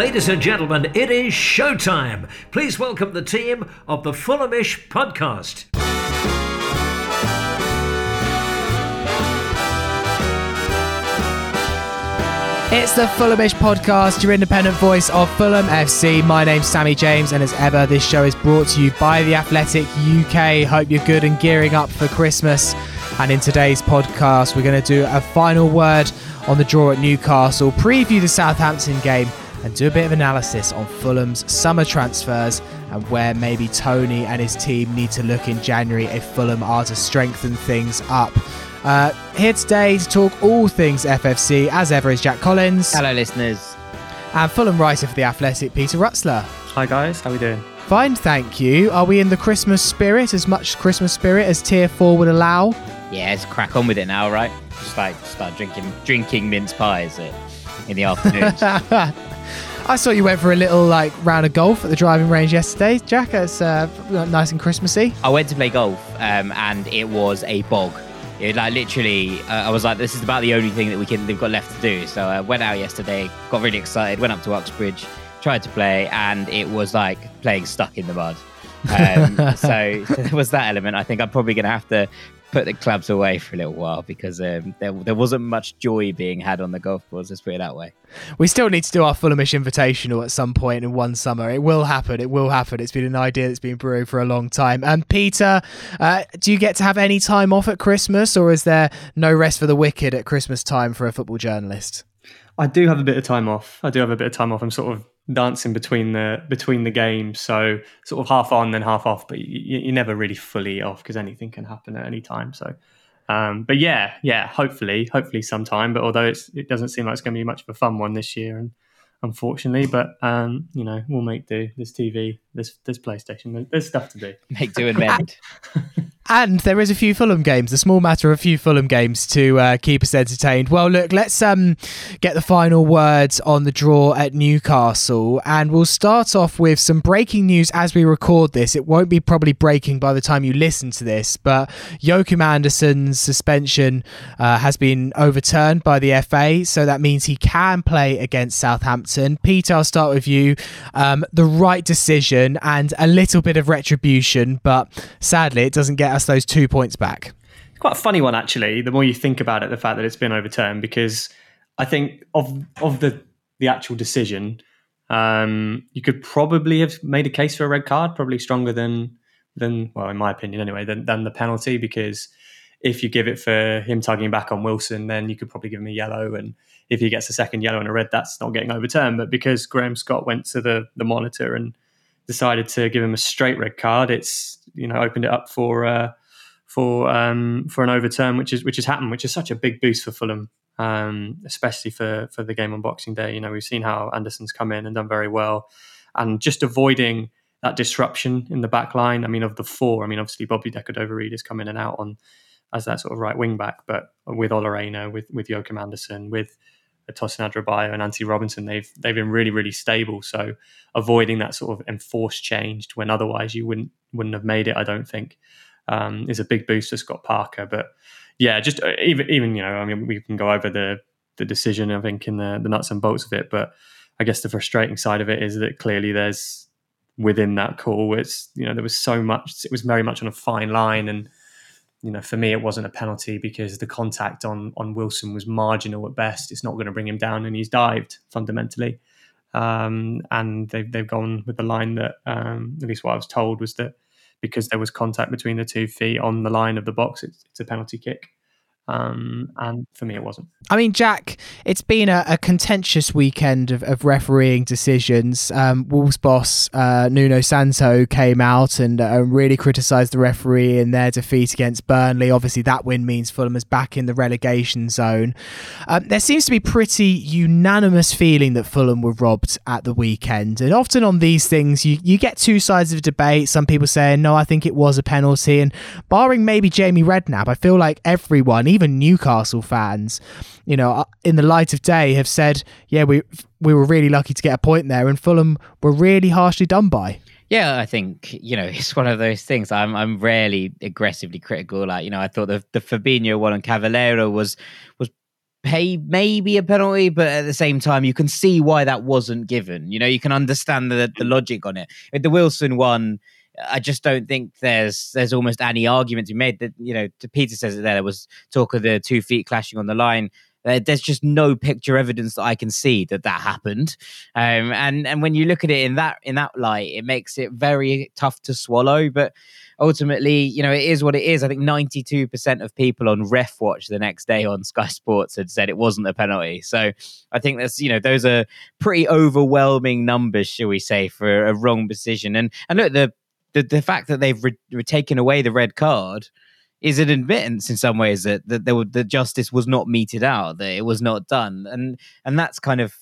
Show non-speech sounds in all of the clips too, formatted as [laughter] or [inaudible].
Ladies and gentlemen, it is showtime. Please welcome the team of the Fulhamish podcast. It's the Fulhamish podcast, your independent voice of Fulham FC. My name's Sammy James, and as ever, this show is brought to you by The Athletic UK. Hope you're good and gearing up for Christmas. And in today's podcast, we're going to do a final word on the draw at Newcastle, preview the Southampton game, and do a bit of analysis on Fulham's summer transfers and where maybe Tony and his team need to look in January if Fulham are to strengthen things up. Uh, here today to talk all things FFC, as ever, is Jack Collins. Hello, listeners. And Fulham writer for The Athletic, Peter Rutzler. Hi, guys. How are we doing? Fine, thank you. Are we in the Christmas spirit, as much Christmas spirit as Tier 4 would allow? Yeah, let's crack on with it now, right? Just like start drinking drinking mince pies in the afternoon. [laughs] I saw you went for a little like round of golf at the driving range yesterday, Jack. It's uh, nice and Christmassy. I went to play golf, um, and it was a bog. It, like literally, uh, I was like, "This is about the only thing that we can we've got left to do." So I went out yesterday, got really excited, went up to Uxbridge, tried to play, and it was like playing stuck in the mud. Um, [laughs] so, so [laughs] there was that element. I think I'm probably going to have to put the clubs away for a little while because um, there, there wasn't much joy being had on the golf course. Let's put it that way. We still need to do our Fulhamish Invitational at some point in one summer. It will happen. It will happen. It's been an idea that's been brewing for a long time. And Peter, uh, do you get to have any time off at Christmas, or is there no rest for the wicked at Christmas time for a football journalist? I do have a bit of time off. I do have a bit of time off. I'm sort of dancing between the between the games, so sort of half on then half off. But you, you're never really fully off because anything can happen at any time. So, um, but yeah, yeah, hopefully, hopefully sometime. But although it's it doesn't seem like it's going to be much of a fun one this year, and unfortunately, but um, you know we'll make do. This TV, this this PlayStation, there's stuff to do. Make do and [laughs] mend. [laughs] And there is a few Fulham games, a small matter of a few Fulham games to uh, keep us entertained. Well, look, let's um, get the final words on the draw at Newcastle. And we'll start off with some breaking news as we record this. It won't be probably breaking by the time you listen to this, but Joachim Andersen's suspension uh, has been overturned by the FA. So that means he can play against Southampton. Peter, I'll start with you. Um, the right decision and a little bit of retribution, but sadly, it doesn't get us those two points back. It's quite a funny one, actually. The more you think about it, the fact that it's been overturned, because I think of of the the actual decision, um, you could probably have made a case for a red card, probably stronger than than well, in my opinion, anyway, than than the penalty, because if you give it for him tugging back on Wilson, then you could probably give him a yellow. And if he gets a second yellow and a red, that's not getting overturned. But because Graham Scott went to the the monitor and decided to give him a straight red card, it's you know opened it up for uh, for um, for an overturn, which is which has happened, which is such a big boost for Fulham, um, especially for for the game on Boxing Day. You know, we've seen how Andersen's come in and done very well, and just avoiding that disruption in the back line. I mean, of the four, I mean, obviously Bobby De Cordova-Reid has come in and out on as that sort of right wing back, but with Ola Aina, with with Joachim Andersen, with Tosin Adarabioyo and Anthony Robinson, they've they've been really really stable. So avoiding that sort of enforced change when otherwise you wouldn't wouldn't have made it, I don't think, um, is a big boost for Scott Parker. But yeah, just uh, even even you know, I mean, we can go over the the decision, I think, in the the nuts and bolts of it. But I guess the frustrating side of it is that clearly there's within that call, it's you know there was so much, it was very much on a fine line and you know, for me, it wasn't a penalty because the contact on on Wilson was marginal at best. It's not going to bring him down, and he's dived fundamentally. Um, and they've they've gone with the line that, um, at least what I was told, was that because there was contact between the two feet on the line of the box, it's, it's a penalty kick. Um, and for me, it wasn't. I mean, Jack, it's been a, a contentious weekend of, of refereeing decisions. Um, Wolves boss uh, Nuno Santo came out and uh, really criticised the referee in their defeat against Burnley. Obviously, that win means Fulham is back in the relegation zone. Um, there seems to be pretty unanimous feeling that Fulham were robbed at the weekend. And often on these things, you, you get two sides of debate. Some people saying, no, I think it was a penalty. And barring maybe Jamie Redknapp, I feel like everyone, even Newcastle fans, you know, uh, in the light of day, have said, yeah, we we were really lucky to get a point there, and Fulham were really harshly done by. Yeah, I think you know [laughs] it's one of those things. I'm I'm rarely aggressively critical. Like you know, I thought the the Fabinho one on Cavaleiro was was pay maybe a penalty, but at the same time, you can see why that wasn't given. You know, you can understand the, the logic on it. The Wilson one, I just don't think there's there's almost any argument to be made that you know. Peter says it there. There was talk of the two feet clashing on the line. Uh, there's just no picture evidence that I can see that that happened, um, and and when you look at it in that in that light, it makes it very tough to swallow. But ultimately, you know, it is what it is. I think 92% of people on Ref Watch the next day on Sky Sports had said it wasn't a penalty. So I think that's you know those are pretty overwhelming numbers, shall we say, for a wrong decision. And and look, the the, the fact that they've re- taken away the red card is an admittance in some ways that that there the justice was not meted out, that it was not done, and and that's kind of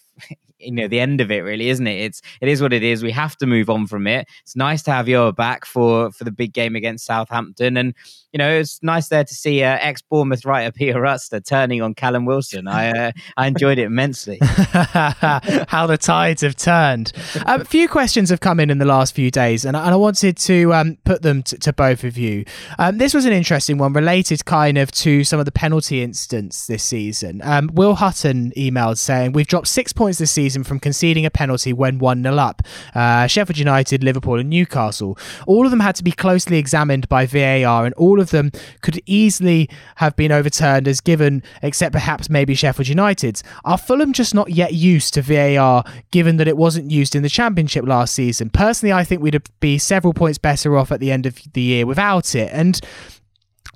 you know the end of it really isn't it? It's it is what it is. We have to move on from it. It's nice to have you back for for the big game against southampton. And you know it's nice there to see uh, ex bournemouth writer peter Rutzler turning on callum wilson. I uh, i enjoyed it immensely. [laughs] How the tides have turned. Um, a few questions have come in in the last few days and, and i wanted to um, put them t- to both of you. Um, this was an interesting one related kind of to some of the penalty incidents this season. Um, will hutton emailed saying we've dropped six points this season season from conceding a penalty when 1 0 up. Uh, Sheffield United, Liverpool, and Newcastle. All of them had to be closely examined by VAR, and all of them could easily have been overturned as given, except perhaps maybe Sheffield United's. Are Fulham just not yet used to VAR, given that it wasn't used in the Championship last season? Personally, I think we'd be several points better off at the end of the year without it. And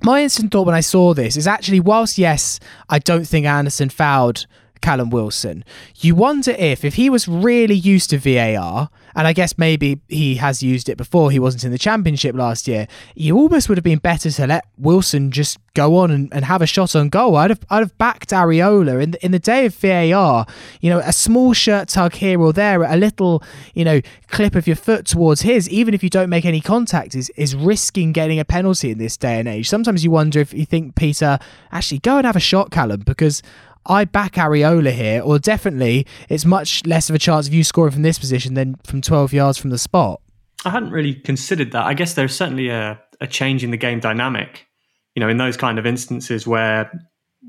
my instant thought when I saw this is actually, whilst yes, I don't think Andersen fouled Callum Wilson. You wonder if, if he was really used to VAR, and I guess maybe he has used it before, he wasn't in the championship last year, you almost would have been better to let Wilson just go on and, and have a shot on goal. I'd have I'd have backed Areola in the, in the day of VAR. You know, a small shirt tug here or there, a little you know clip of your foot towards his, even if you don't make any contact, is is risking getting a penalty in this day and age. Sometimes you wonder if you think Peter actually go and have a shot, Callum, because I back Areola here, or definitely it's much less of a chance of you scoring from this position than from 12 yards from the spot. I hadn't really considered that. I guess there's certainly a, a change in the game dynamic, you know, in those kind of instances where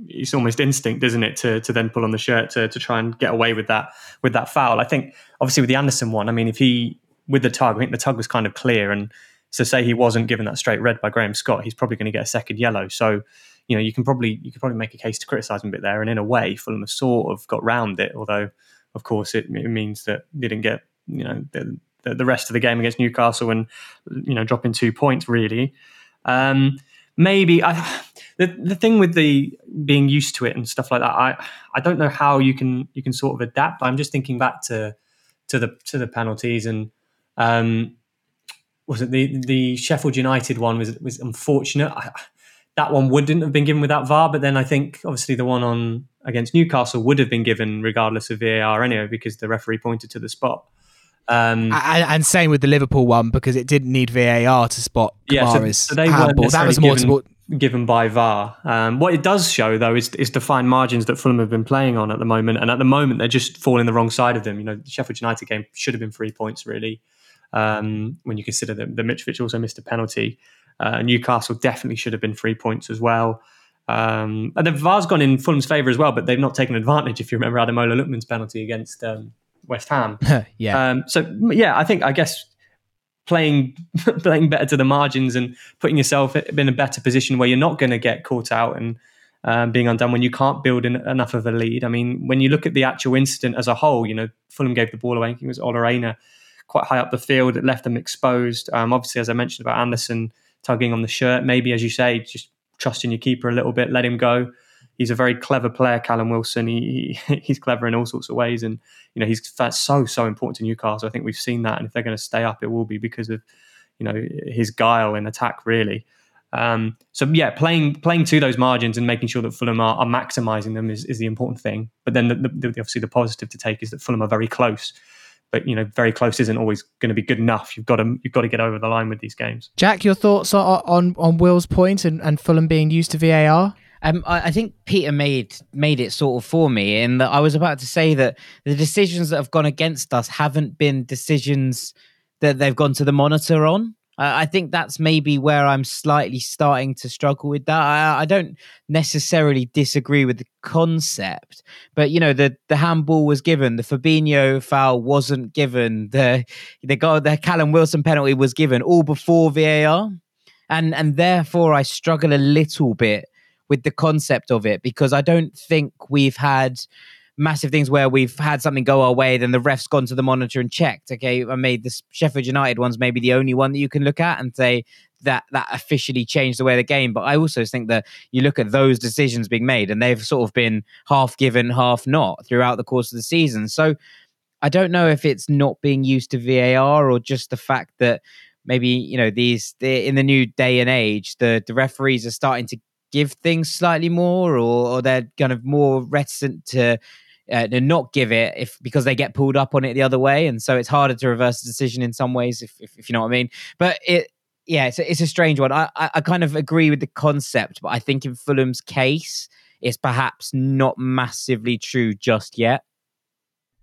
it's almost instinct, isn't it, to to then pull on the shirt to to try and get away with that with that foul. I think obviously with the Andersen one, I mean, if he with the tug, I think the tug was kind of clear, and so say he wasn't given that straight red by Graham Scott, he's probably going to get a second yellow. So you know, you can probably you could probably make a case to criticise him a bit there. And in a way, Fulham have sort of got round it, although of course it, it means that they didn't get you know the, the, rest of the game against Newcastle and you know dropping two points really. Um, maybe I, the the thing with the being used to it and stuff like that. I I don't know how you can you can sort of adapt. I'm just thinking back to to the to the penalties and um, was it the the Sheffield United one was was unfortunate. I, that one wouldn't have been given without VAR. But then I think obviously the one on against Newcastle would have been given regardless of VAR anyway because the referee pointed to the spot. Um, and, and, same with the Liverpool one because it didn't need VAR to spot Kamara's yeah, so, so they handball. That was more given, given by VAR. Um, what it does show though is is the fine margins that Fulham have been playing on at the moment, and at the moment they're just falling the wrong side of them. You know, the Sheffield United game should have been three points really. Um, when you consider that the Mitrovic also missed a penalty. Uh, Newcastle definitely should have been three points as well. Um, and the VAR's gone in Fulham's favour as well, but they've not taken advantage. If you remember Ademola Lookman's penalty against um, West Ham, [laughs] yeah. Um, so yeah, I think I guess playing [laughs] playing better to the margins and putting yourself in a better position where you're not going to get caught out and um, being undone when you can't build in enough of a lead. I mean, when you look at the actual incident as a whole, you know, Fulham gave the ball away. I think it was Ola Aina quite high up the field. It left them exposed. Um, obviously, as I mentioned about Andersen tugging on the shirt. Maybe, as you say, just trusting your keeper a little bit, let him go. He's a very clever player, Callum Wilson. He, he [laughs] he's clever in all sorts of ways, and you know he's that's so so important to Newcastle. I think we've seen that, and if they're going to stay up, it will be because of you know his guile in attack, really. Um, so yeah, playing playing to those margins and making sure that Fulham are, are maximising them is, is the important thing. But then the, the, obviously the positive to take is that Fulham are very close but you know, very close isn't always going to be good enough. You've got to you've got to get over the line with these games. Jack, your thoughts on on, on Will's point and, and Fulham being used to VAR? Um, I, I, think Peter made made it sort of for me, in that I was about to say that the decisions that have gone against us haven't been decisions that they've gone to the monitor on. I think that's maybe where I'm slightly starting to struggle with that. I, I, don't necessarily disagree with the concept, but you know, the the handball was given, the Fabinho foul wasn't given, the the God, the Callum Wilson penalty was given all before VAR, and and therefore I struggle a little bit with the concept of it because I don't think we've had massive things where we've had something go our way, then the ref's gone to the monitor and checked. Okay, I made this Sheffield United one's maybe the only one that you can look at and say that that officially changed the way of the game. But I also think that you look at those decisions being made and they've sort of been half given, half not throughout the course of the season. So I don't know if it's not being used to VAR or just the fact that maybe you know these in the new day and age the the referees are starting to give things slightly more or, or they're kind of more reticent to uh, and not give it if because they get pulled up on it the other way, and so it's harder to reverse the decision in some ways, if if, if you know what I mean. But it, yeah, it's a, it's a strange one. I, I I kind of agree with the concept, but I think in Fulham's case, it's perhaps not massively true just yet.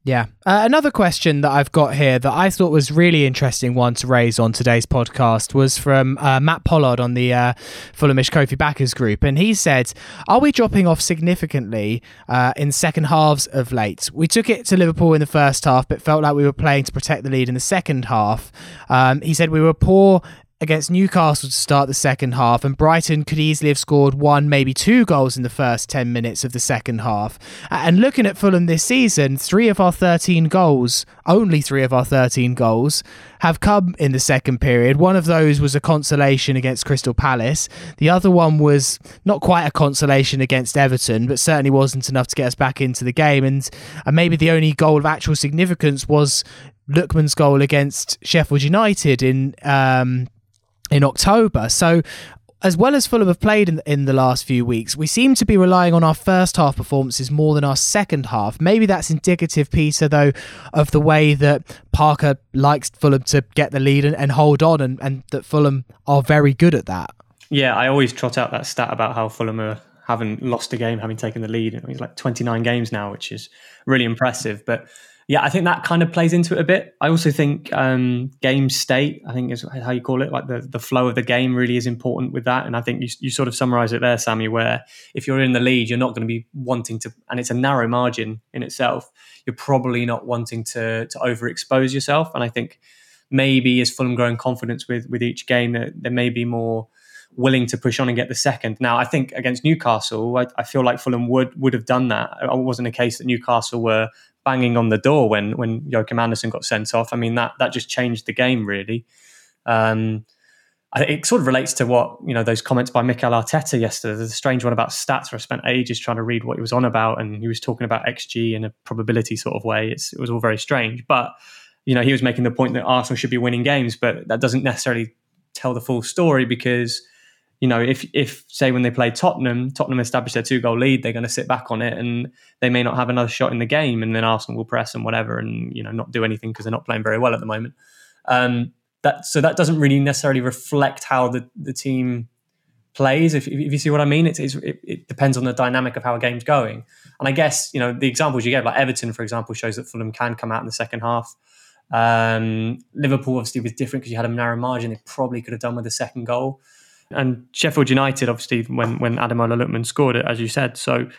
Yeah. Uh, another question that I've got here that I thought was really interesting one to raise on today's podcast was from uh, Matt Pollard on the uh, Fulhamish Ko-fi Backers group. And he said, Are we dropping off significantly uh, in second halves of late? We took it to Liverpool in the first half, but felt like we were playing to protect the lead in the second half. Um, he said, We were poor against Newcastle to start the second half, and Brighton could easily have scored one, maybe two goals in the first 10 minutes of the second half. And looking at Fulham this season, three of our 13 goals, only three of our 13 goals, have come in the second period. One of those was a consolation against Crystal Palace. The other one was not quite a consolation against Everton, but certainly wasn't enough to get us back into the game. And, and maybe the only goal of actual significance was Lookman's goal against Sheffield United in um, in October. So as well as Fulham have played in, in the last few weeks, we seem to be relying on our first half performances more than our second half. Maybe that's indicative, Peter, though, of the way that Parker likes Fulham to get the lead and, and hold on, and, and that Fulham are very good at that. Yeah, I always trot out that stat about how Fulham are, haven't lost a game, having taken the lead. It's like 29 games now, which is really impressive. But yeah, I think that kind of plays into it a bit. I also think um, game state, I think is how you call it, like the, the flow of the game really is important with that. And I think you, you sort of summarize it there, Sammy, where if you're in the lead, you're not going to be wanting to, and it's a narrow margin in itself, you're probably not wanting to, to overexpose yourself. And I think maybe as Fulham growing confidence with, with each game, that there may be more willing to push on and get the second. Now, I think against Newcastle, I, I, feel like Fulham would would have done that. It wasn't a case that Newcastle were banging on the door when when Joachim Andersen got sent off. I mean that that just changed the game really. Um, it sort of relates to what you know those comments by Mikel Arteta yesterday. There's a strange one about stats where I spent ages trying to read what he was on about, and he was talking about XG in a probability sort of way. It's, it was all very strange, but you know he was making the point that Arsenal should be winning games, but that doesn't necessarily tell the full story because you know, if if say when they play Tottenham, Tottenham establish their two goal lead, they're going to sit back on it and they may not have another shot in the game, and then Arsenal will press and whatever, and you know not do anything because they're not playing very well at the moment. Um, that so that doesn't really necessarily reflect how the the team plays. If, if you see what I mean, it, it depends on the dynamic of how a game's going. And I guess you know the examples you gave, like Everton, for example, shows that Fulham can come out in the second half. Um, Liverpool obviously was different because you had a narrow margin. They probably could have done with a second goal and Sheffield United, obviously, when when Ademola Lookman scored it, as you said. So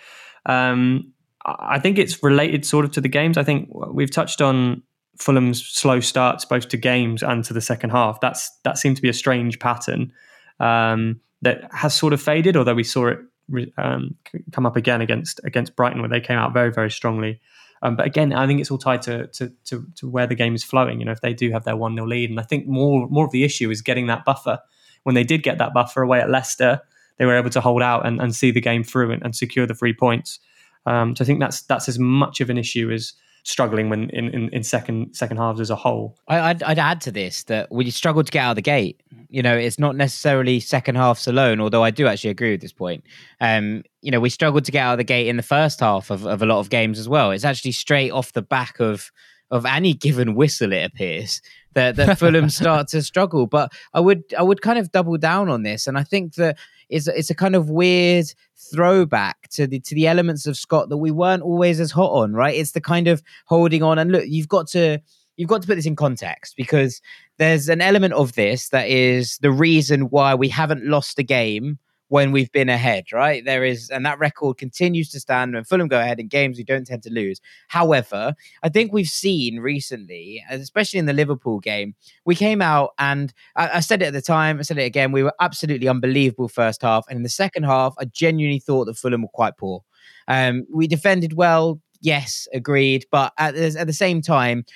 um, I think it's related sort of to the games. I think we've touched on Fulham's slow starts both to games and to the second half. That's that seemed to be a strange pattern um, that has sort of faded, although we saw it um, come up again against against Brighton, where they came out very very strongly. Um, but again, I think it's all tied to, to, to to where the game is flowing. You know, if they do have their one 0 lead, and I think more more of the issue is getting that buffer when they did get that buffer away at Leicester, they were able to hold out and, and see the game through and, and secure the three points. Um, so I think that's that's as much of an issue as struggling when in, in, in second second halves as a whole. I, would I'd add to this that we struggled to get out of the gate. You know, it's not necessarily second halves alone, although I do actually agree with this point. Um, you know, we struggled to get out of the gate in the first half of, of a lot of games as well. It's actually straight off the back of of any given whistle, it appears that, that [laughs] Fulham start to struggle. But I would I would kind of double down on this, and I think that it's it's a kind of weird throwback to the to the elements of Scott that we weren't always as hot on. Right? It's the kind of holding on, and look, you've got to you've got to put this in context because there's an element of this that is the reason why we haven't lost a game when we've been ahead, right? There is, and that record continues to stand when Fulham go ahead in games we don't tend to lose. However, I think we've seen recently, especially in the Liverpool game, we came out and I, I said it at the time, I said it again, we were absolutely unbelievable first half. And in the second half, I genuinely thought that Fulham were quite poor. Um, we defended well, yes, agreed. But at, at the same time,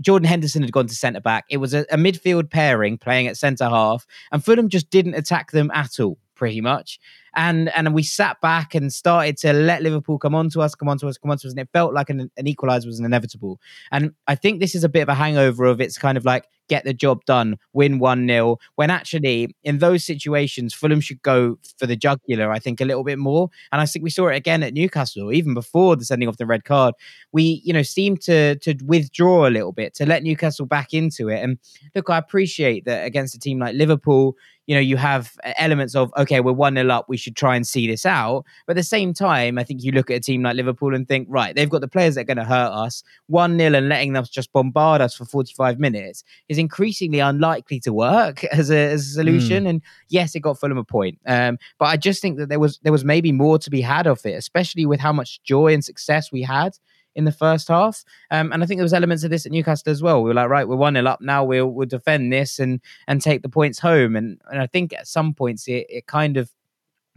Jordan Henderson had gone to centre back. It was a, a midfield pairing playing at centre half, and Fulham just didn't attack them at all pretty much. And and we sat back and started to let Liverpool come on to us, come on to us, come on to us, and it felt like an, an equaliser was inevitable. And I think this is a bit of a hangover of it's kind of like get the job done, win 1 0. When actually, in those situations, Fulham should go for the jugular, I think, a little bit more. And I think we saw it again at Newcastle, even before the sending off the red card. We, you know, seemed to, to withdraw a little bit, to let Newcastle back into it. And look, I appreciate that against a team like Liverpool, you know, you have elements of, okay, we're 1 0 up, we should try and see this out. But at the same time, I think you look at a team like Liverpool and think, right, they've got the players that are going to hurt us. 1 0 and letting them just bombard us for 45 minutes is increasingly unlikely to work [laughs] as a, as a solution. Mm. And yes, it got Fulham a point. Um, but I just think that there was there was maybe more to be had of it, especially with how much joy and success we had in the first half. Um, and I think there was elements of this at Newcastle as well. We were like, right, we're one 0 up now. We'll we'll defend this and and take the points home. And and I think at some points it, it kind of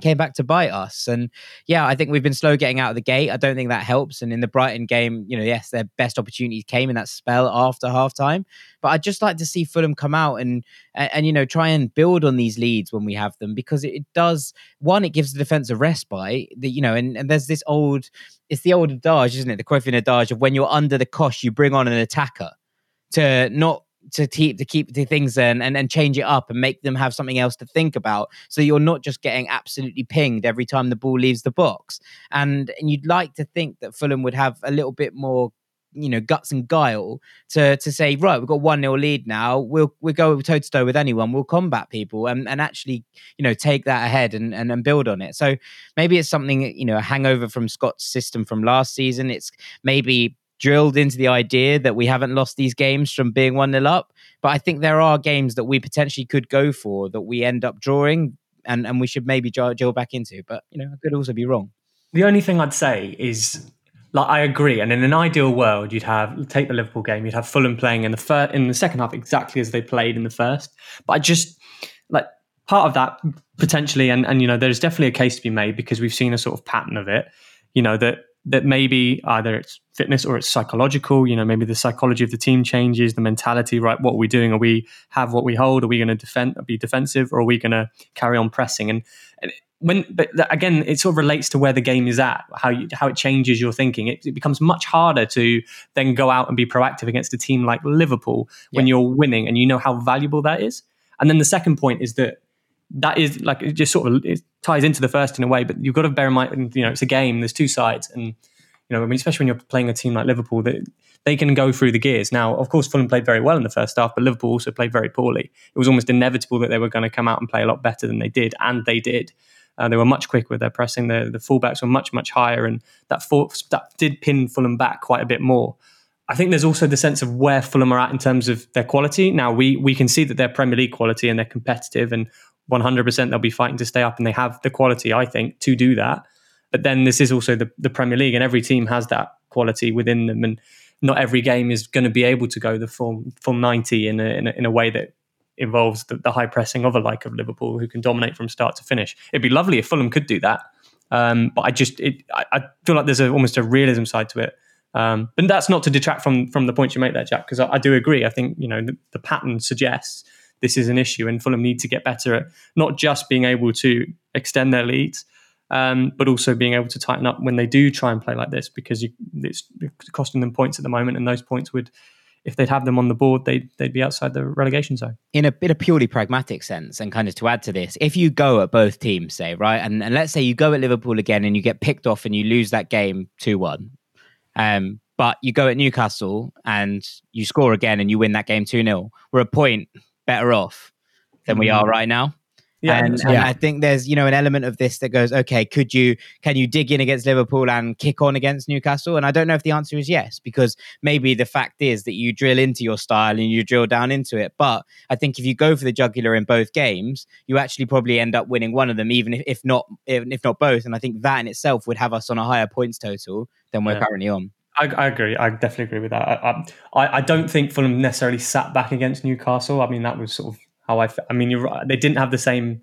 came back to bite us. And yeah, I think we've been slow getting out of the gate. I don't think that helps. And in the Brighton game, you know, yes, their best opportunities came in that spell after halftime. But I'd just like to see Fulham come out and, and, and you know try and build on these leads when we have them because it, does one, it gives the defense a respite. The, you know, and, and there's this old, it's the old adage, isn't it? The Cruyffian adage of when you're under the cosh, you bring on an attacker to not to keep to keep the things and, and and change it up and make them have something else to think about. So you're not just getting absolutely pinged every time the ball leaves the box. And and you'd like to think that Fulham would have a little bit more you know guts and guile to to say right we've got one nil lead now. We'll we'll go toe to toe with anyone. We'll combat people and and actually you know take that ahead and, and and build on it. So maybe it's something you know a hangover from Scott's system from last season. It's maybe drilled into the idea that we haven't lost these games from being 1 0 up. But I think there are games that we potentially could go for that we end up drawing and, and we should maybe drill back into. But, you know, I could also be wrong. The only thing I'd say is like I agree, and in an ideal world, you'd have take the Liverpool game, you'd have Fulham playing in the first, in the second half exactly as they played in the first. But I just like part of that potentially, and and you know, there's definitely a case to be made because we've seen a sort of pattern of it. You know that that maybe either it's fitness or it's psychological. You know, maybe the psychology of the team changes, the mentality. Right, what are we doing? Are we have what we hold? Are we going to defend, be defensive, or are we going to carry on pressing? And, and when, but again, it sort of relates to where the game is at, how you, how it changes your thinking. It, it, becomes much harder to then go out and be proactive against a team like Liverpool when yeah. you're winning and you know how valuable that is. And then the second point is that that is like it just sort of it ties into the first in a way, but you've got to bear in mind, you know, it's a game. There's two sides, and you know, I mean, especially when you're playing a team like Liverpool, that they can go through the gears. Now, of course, Fulham played very well in the first half, but Liverpool also played very poorly. It was almost inevitable that they were going to come out and play a lot better than they did, and they did. Uh, they were much quicker with their pressing. The, the fullbacks were much much higher, and that for, that did pin Fulham back quite a bit more. I think there's also the sense of where Fulham are at in terms of their quality. Now we we can see that they're Premier League quality and they're competitive, and 100% they'll be fighting to stay up and they have the quality, I think, to do that. But then this is also the, the Premier League and every team has that quality within them. And not every game is going to be able to go the full, full 90 in a, in a, in a way that involves the, the, high pressing of a like of Liverpool who can dominate from start to finish. It'd be lovely if Fulham could do that. Um, but I just, it, I, I, feel like there's a, almost a realism side to it. Um, but that's not to detract from from the point you make there, Jack, because I, I, do agree. I think you know the, the pattern suggests this is an issue, and Fulham need to get better at not just being able to extend their leads, um, but also being able to tighten up when they do try and play like this, because you, it's costing them points at the moment, and those points would. If they'd have them on the board, they'd, they'd be outside the relegation zone. In a bit of purely pragmatic sense, and kind of to add to this, if you go at both teams, say, right, and, and let's say you go at Liverpool again and you get picked off and you lose that game 2 1, um, but you go at Newcastle and you score again and you win that game 2 0, we're a point better off than we are mm. right now. Yeah, and, and I think there's you know an element of this that goes, okay, could you can you dig in against Liverpool and kick on against Newcastle? And I don't know if the answer is yes, because maybe the fact is that you drill into your style and you drill down into it. But I think if you go for the jugular in both games, you actually probably end up winning one of them, even if, if not if, if not both. And I think that in itself would have us on a higher points total than we're yeah. currently on. I, I, agree. I definitely agree with that. I, I, I don't think Fulham necessarily sat back against Newcastle. I mean, that was sort of how I. I mean, you're right. They didn't have the same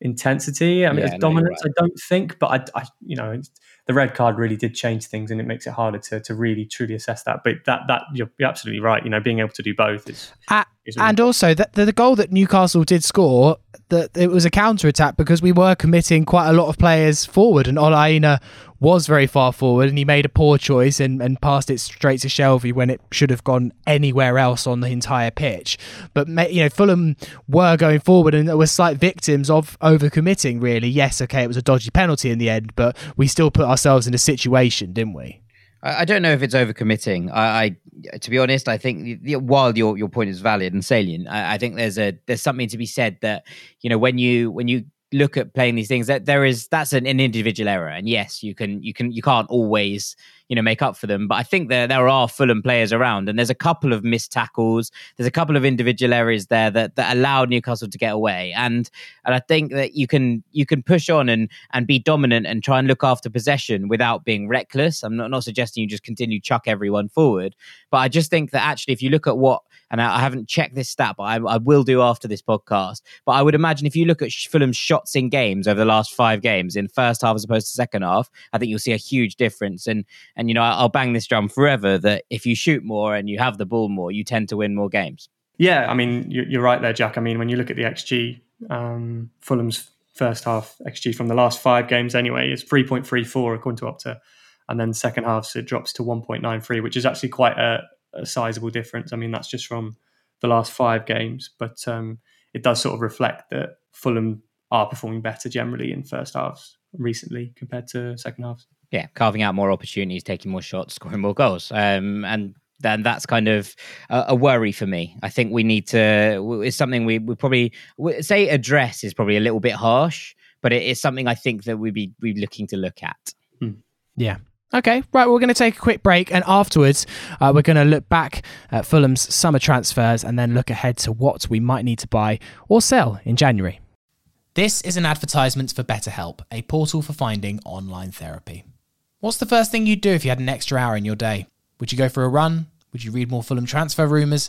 intensity. I mean, yeah, it's dominance. Right. I don't think, but I, I, you know, the red card really did change things, and it makes it harder to to really truly assess that. But that that you're, you're absolutely right. You know, being able to do both is. Is really and also, the, the goal that Newcastle did score, that it was a counter attack because we were committing quite a lot of players forward, and Ola Aina was very far forward and he made a poor choice and, and passed it straight to Shelvey when it should have gone anywhere else on the entire pitch. But you know, Fulham were going forward and were slight victims of overcommitting. Really, yes, okay, it was a dodgy penalty in the end, but we still put ourselves in a situation, didn't we? I don't know if it's overcommitting. I, I to be honest, I think while your your point is valid and salient, I, I think there's a there's something to be said that you know when you when you look at playing these things that there is that's an, an, individual error and yes you can you can you can't always you know make up for them. But i think there there are Fulham players around and there's a couple of missed tackles. There's a couple of individual areas there that that allowed newcastle to get away. And and i think that you can you can push on and and be dominant and try and look after possession without being reckless. I'm not not suggesting you just continue chuck everyone forward. But i just think that actually if you look at what and I, haven't checked this stat, but I, I, will do after this podcast. But I would imagine if you look at Fulham's shots in games over the last five games in first half as opposed to second half, I think you'll see a huge difference. And and you know I'll bang this drum forever that if you shoot more and you have the ball more, you tend to win more games. Yeah, I mean you're right there, Jack. I mean when you look at the XG, um, Fulham's first half XG from the last five games anyway is 3.34 according to Opta, and then second half it drops to 1.93, which is actually quite a a sizable difference. I mean, that's just from the last five games, but um, it does sort of reflect that Fulham are performing better generally in first halves recently compared to second halves. Yeah, carving out more opportunities, taking more shots, [laughs] scoring more goals, um, and then that's kind of a, a, worry for me. I think we need to. It's something we we probably say address is probably a little bit harsh, but it is something I think that we'd be we looking to look at. Hmm. Yeah, Okay, right, we're going to take a quick break, and afterwards, uh, we're going to look back at Fulham's summer transfers and then look ahead to what we might need to buy or sell in January. This is an advertisement for BetterHelp, a portal for finding online therapy. What's the first thing you'd do if you had an extra hour in your day? Would you go for a run? Would you read more Fulham transfer rumours?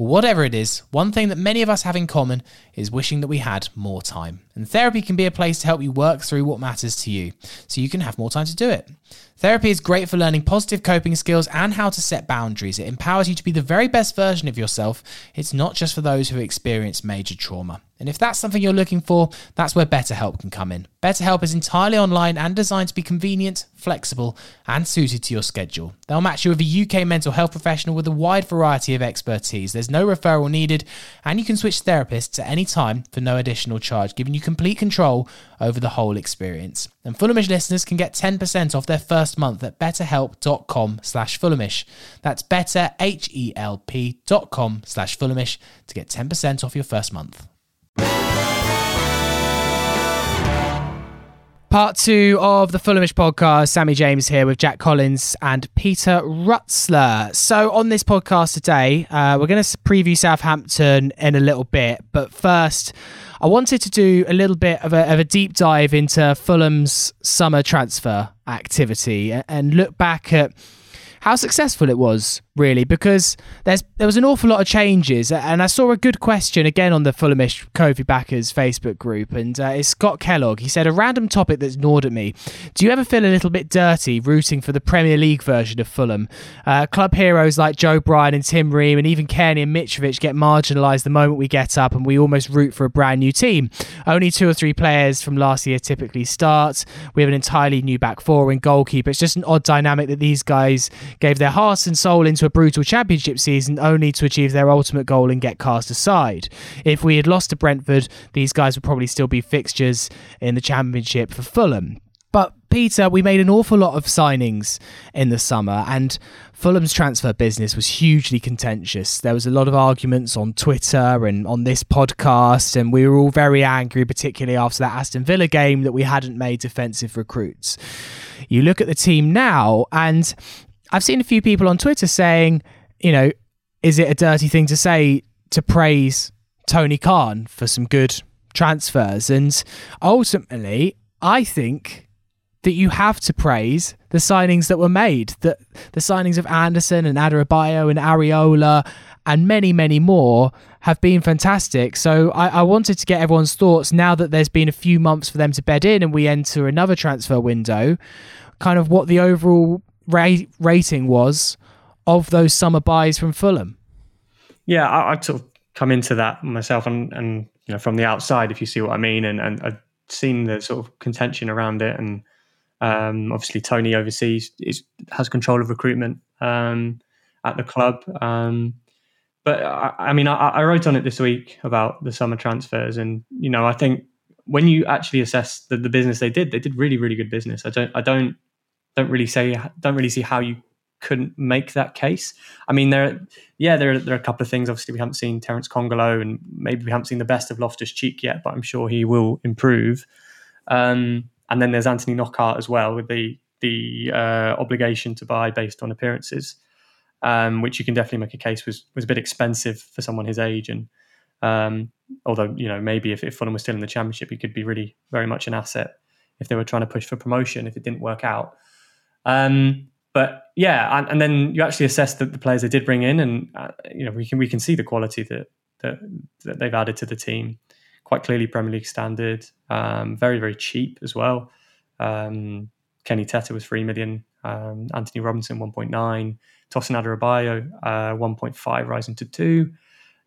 Whatever it is, one thing that many of us have in common is wishing that we had more time. And therapy can be a place to help you work through what matters to you, so you can have more time to do it. Therapy is great for learning positive coping skills and how to set boundaries. It empowers you to be the very best version of yourself. It's not just for those who experience major trauma. And if that's something you're looking for, that's where BetterHelp can come in. BetterHelp is entirely online and designed to be convenient, flexible, and suited to your schedule. They'll match you with a UK mental health professional with a wide variety of expertise. There's no referral needed, and you can switch therapists at any time for no additional charge, giving you complete control over the whole experience. And Fulhamish listeners can get 10% off their first month at betterhelp.com slash Fulhamish. That's betterhelp.com slash Fulhamish to get 10% off your first month. Part two of the Fulhamish podcast. Sammy James here with Jack Collins and Peter Rutzler. So, on this podcast today, uh, we're going to preview Southampton in a little bit. But first, I wanted to do a little bit of a, of a deep dive into Fulham's summer transfer activity and look back at how successful it was, really, because there's there was an awful lot of changes. And I saw a good question again on the Fulhamish Ko-fi Backers Facebook group, and uh, it's Scott Kellogg. He said, A random topic that's gnawed at me. Do you ever feel a little bit dirty rooting for the Premier League version of Fulham? Uh, club heroes like Joe Bryan and Tim Ream, and even Kenny and Mitrovic get marginalised the moment we get up, and we almost root for a brand new team. Only two or three players from last year typically start. We have an entirely new back four and goalkeeper. It's just an odd dynamic that these guys gave their hearts and soul into a brutal championship season only to achieve their ultimate goal and get cast aside. If we had lost to Brentford, these guys would probably still be fixtures in the championship for Fulham. But Peter, we made an awful lot of signings in the summer, and Fulham's transfer business was hugely contentious. There was a lot of arguments on Twitter and on this podcast, and we were all very angry, particularly after that Aston Villa game, that we hadn't made defensive recruits. You look at the team now, and I've seen a few people on Twitter saying, you know, is it a dirty thing to say to praise Tony Khan for some good transfers? And ultimately, I think that you have to praise the signings that were made. That the signings of Andersen and Adarabioyo and Areola and many, many more have been fantastic. So I, I, wanted to get everyone's thoughts now that there's been a few months for them to bed in and we enter another transfer window, kind of what the overall ra- rating was of those summer buys from Fulham. Yeah, I, I sort of come into that myself and, and you know from the outside, if you see what I mean, and, and I've seen the sort of contention around it and um, obviously, Tony oversees is, has control of recruitment um, at the club. Um, but I, I mean, I, I, wrote on it this week about the summer transfers, and you know, I think when you actually assess the, the business they did, they did really, really good business. I don't, I don't, don't really say, don't really see how you couldn't make that case. I mean, there, yeah, there, there are a couple of things. Obviously, we haven't seen Terence Kongolo, and maybe we haven't seen the best of Loftus Cheek yet, but I'm sure he will improve. Um, and then there's Anthony Knockaert as well with the the uh, obligation to buy based on appearances, um, which you can definitely make a case was was a bit expensive for someone his age. And um, although you know maybe if, if Fulham was still in the Championship, he could be really very much an asset if they were trying to push for promotion if it didn't work out. Um, but yeah, and, and, then you actually assess the, the, players they did bring in, and uh, you know we can we can see the quality that, that that they've added to the team quite clearly Premier League standard. Um, very very cheap as well. Um, Kenny Tete was three million. Um, Antonee Robinson one point nine. Tosin Adarabioyo uh, one point five, rising to two.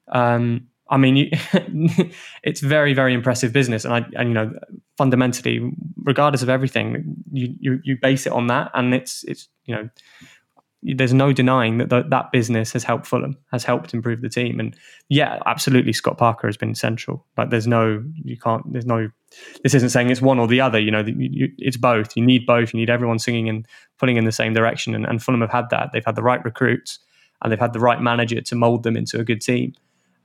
Um, I mean, you, [laughs] it's very, very impressive business, and I, and you know, fundamentally, regardless of everything, you, you you base it on that, and it's it's you know, there's no denying that the, that business has helped Fulham, has helped improve the team, and yeah, absolutely, Scott Parker has been central. Like, there's no, you can't, there's no, this isn't saying it's one or the other. You know, you, you, it's both. You need both. You need everyone singing and pulling in the same direction, and, and Fulham have had that. They've had the right recruits, and they've had the right manager to mold them into a good team.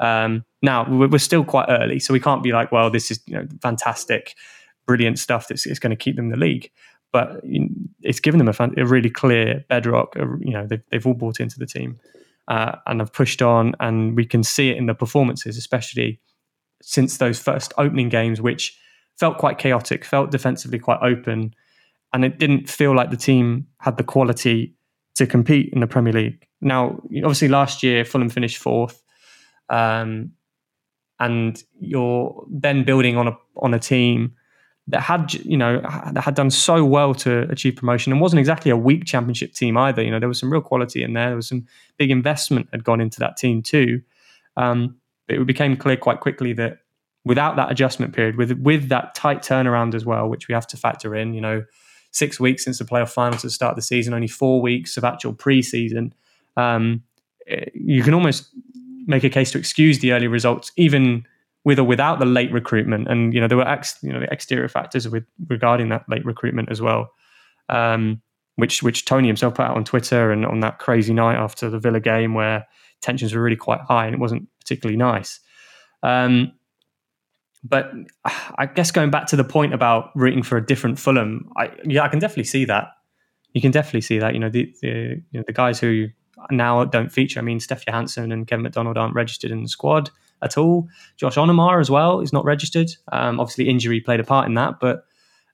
Um, now we're still quite early, so we can't be like, well, this is you know fantastic, brilliant stuff that's going to keep them in the league but it's given them a, a really clear bedrock. You know, they've, they've all bought into the team uh, and have pushed on, and we can see it in the performances, especially since those first opening games, which felt quite chaotic, felt defensively quite open, and it didn't feel like the team had the quality to compete in the Premier League. Now, obviously, last year Fulham finished fourth, um, and you're then building on a on a team that had you know that had done so well to achieve promotion and wasn't exactly a weak championship team either. You know there was some real quality in there. There was some big investment had gone into that team too. Um, but it became clear quite quickly that without that adjustment period, with with that tight turnaround as well, which we have to factor in, you know, six weeks since the playoff finals to start the season, only four weeks of actual preseason, um, eh, you can almost make a case to excuse the early results, even with or without the late recruitment. And you know there were ex, you know the exterior factors with regarding that late recruitment as well, um, which which Tony himself put out on Twitter and on that crazy night after the Villa game where tensions were really quite high and it wasn't particularly nice. Um, but I guess going back to the point about rooting for a different Fulham, I, yeah, I can definitely see that. You can definitely see that. You know, the, the you know the guys who now don't feature. I mean, Steph Johansen and Kevin McDonald aren't registered in the squad at all. Josh Onomah as well is not registered. Um, obviously, injury played a part in that, but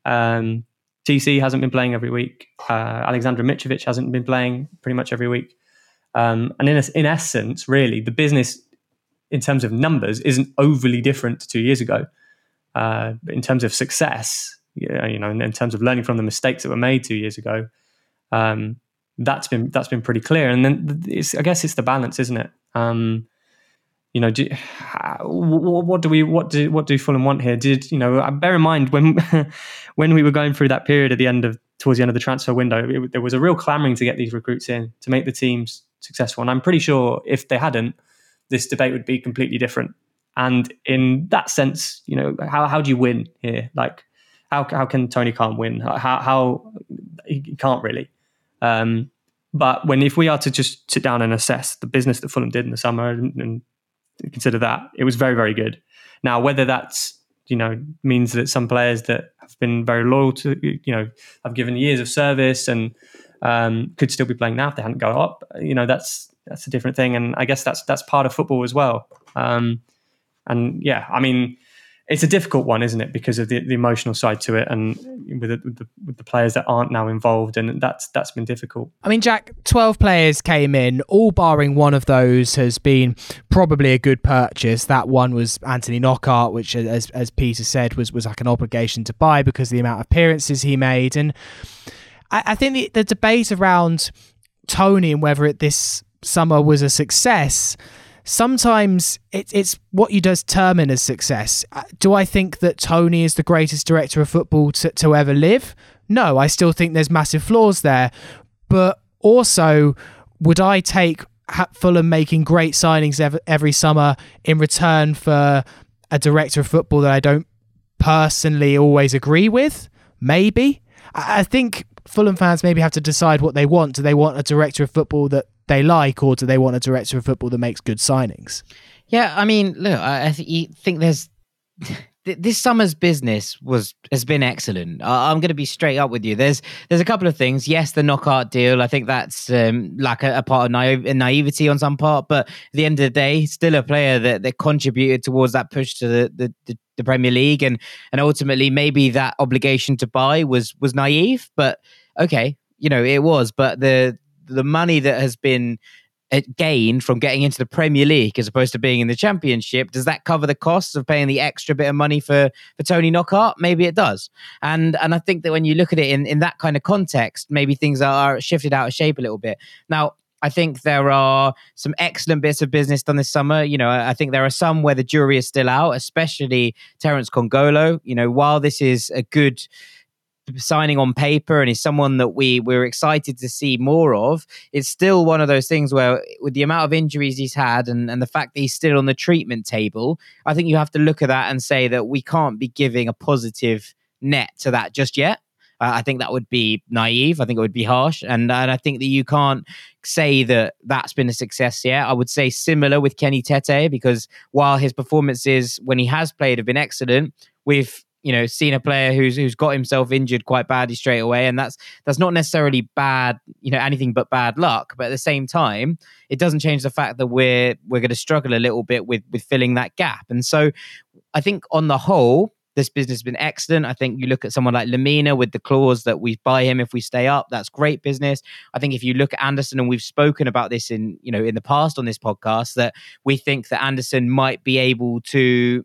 um, TC hasn't been playing every week. Uh, Alexander Mitrovic hasn't been playing pretty much every week. Um, and in, in essence, really, the business in terms of numbers isn't overly different to two years ago. Uh, in terms of success, you know, in, in, terms of learning from the mistakes that were made two years ago, um, that's been that's been pretty clear. And then I guess it's the balance, isn't it? Um, you know, do, what do we what do what do Fulham want here? Did you know? Uh, bear in mind when [laughs] when we were going through that period at the end of towards the end of the transfer window, it, there was a real clamoring to get these recruits in to make the teams successful. And I'm pretty sure if they hadn't, this debate would be completely different. And in that sense, you know, how how do you win here? Like, how how can Tony can't win? How how he can't really. Um, but when if we are to just sit down and assess the business that Fulham did in the summer and, and consider that, it was very very good. Now whether that's you know means that some players that have been very loyal to you know have given years of service and um, could still be playing now if they hadn't gone up. You know that's that's a different thing, and I guess that's that's part of football as well. Um, and yeah, I mean it's a difficult one, isn't it? Because of the, the emotional side to it, and with the, with the, with the players that aren't now involved, and that's that's been difficult. I mean, Jack, twelve players came in, all barring one of those has been probably a good purchase. That one was Anthony Knockaert, which, as as Peter said, was was like an obligation to buy because of the amount of appearances he made, and I, I think the, the debate around Tony and whether it this summer was a success sometimes it, it's what you determine as success. Uh, do I think that Tony is the greatest director of football to, to ever live? No, I still think there's massive flaws there. But also, would I take Fulham making great signings every, every summer in return for a director of football that I don't personally always agree with? Maybe. I, I think Fulham fans maybe have to decide what they want. Do they want a director of football that they like, or do they want a director of football that makes good signings? Yeah, I mean, look, I, th- think there's this summer's business was has been excellent. I, am going to be straight up with you. There's there's a couple of things. Yes, the Knockaert deal. I think that's um, like a, a, part of naive, naivety on some part, but at the end of the day, still a player that, that contributed towards that push to the, the, the, the Premier League, and and ultimately maybe that obligation to buy was was naive, but okay, you know it was. But the the money that has been gained from getting into the Premier League as opposed to being in the Championship, does that cover the costs of paying the extra bit of money for for Toney Knockaert? Maybe it does. And and I think that when you look at it in in that kind of context, maybe things are shifted out of shape a little bit. Now, I think there are some excellent bits of business done this summer. You know, I think there are some where the jury is still out, especially Terence Kongolo. You know, while this is a good signing on paper and is someone that we we're excited to see more of it's still one of those things where with the amount of injuries he's had and, and the fact that he's still on the treatment table i think you have to look at that and say that we can't be giving a positive net to that just yet uh, I think that would be naive. I think it would be harsh, and and I think that you can't say that that's been a success yet. I would say similar with Kenny Tete because while his performances when he has played have been excellent, we've you know seen a player who's who's got himself injured quite badly straight away and that's that's not necessarily bad you know anything but bad luck but at the same time it doesn't change the fact that we're we're going to struggle a little bit with with filling that gap and so i think on the whole this business has been excellent. I think you look at someone like Lemina with the clause that we buy him if we stay up. That's great business. I think if you look at Andersen, and we've spoken about this in you know in the past on this podcast, that we think that Andersen might be able to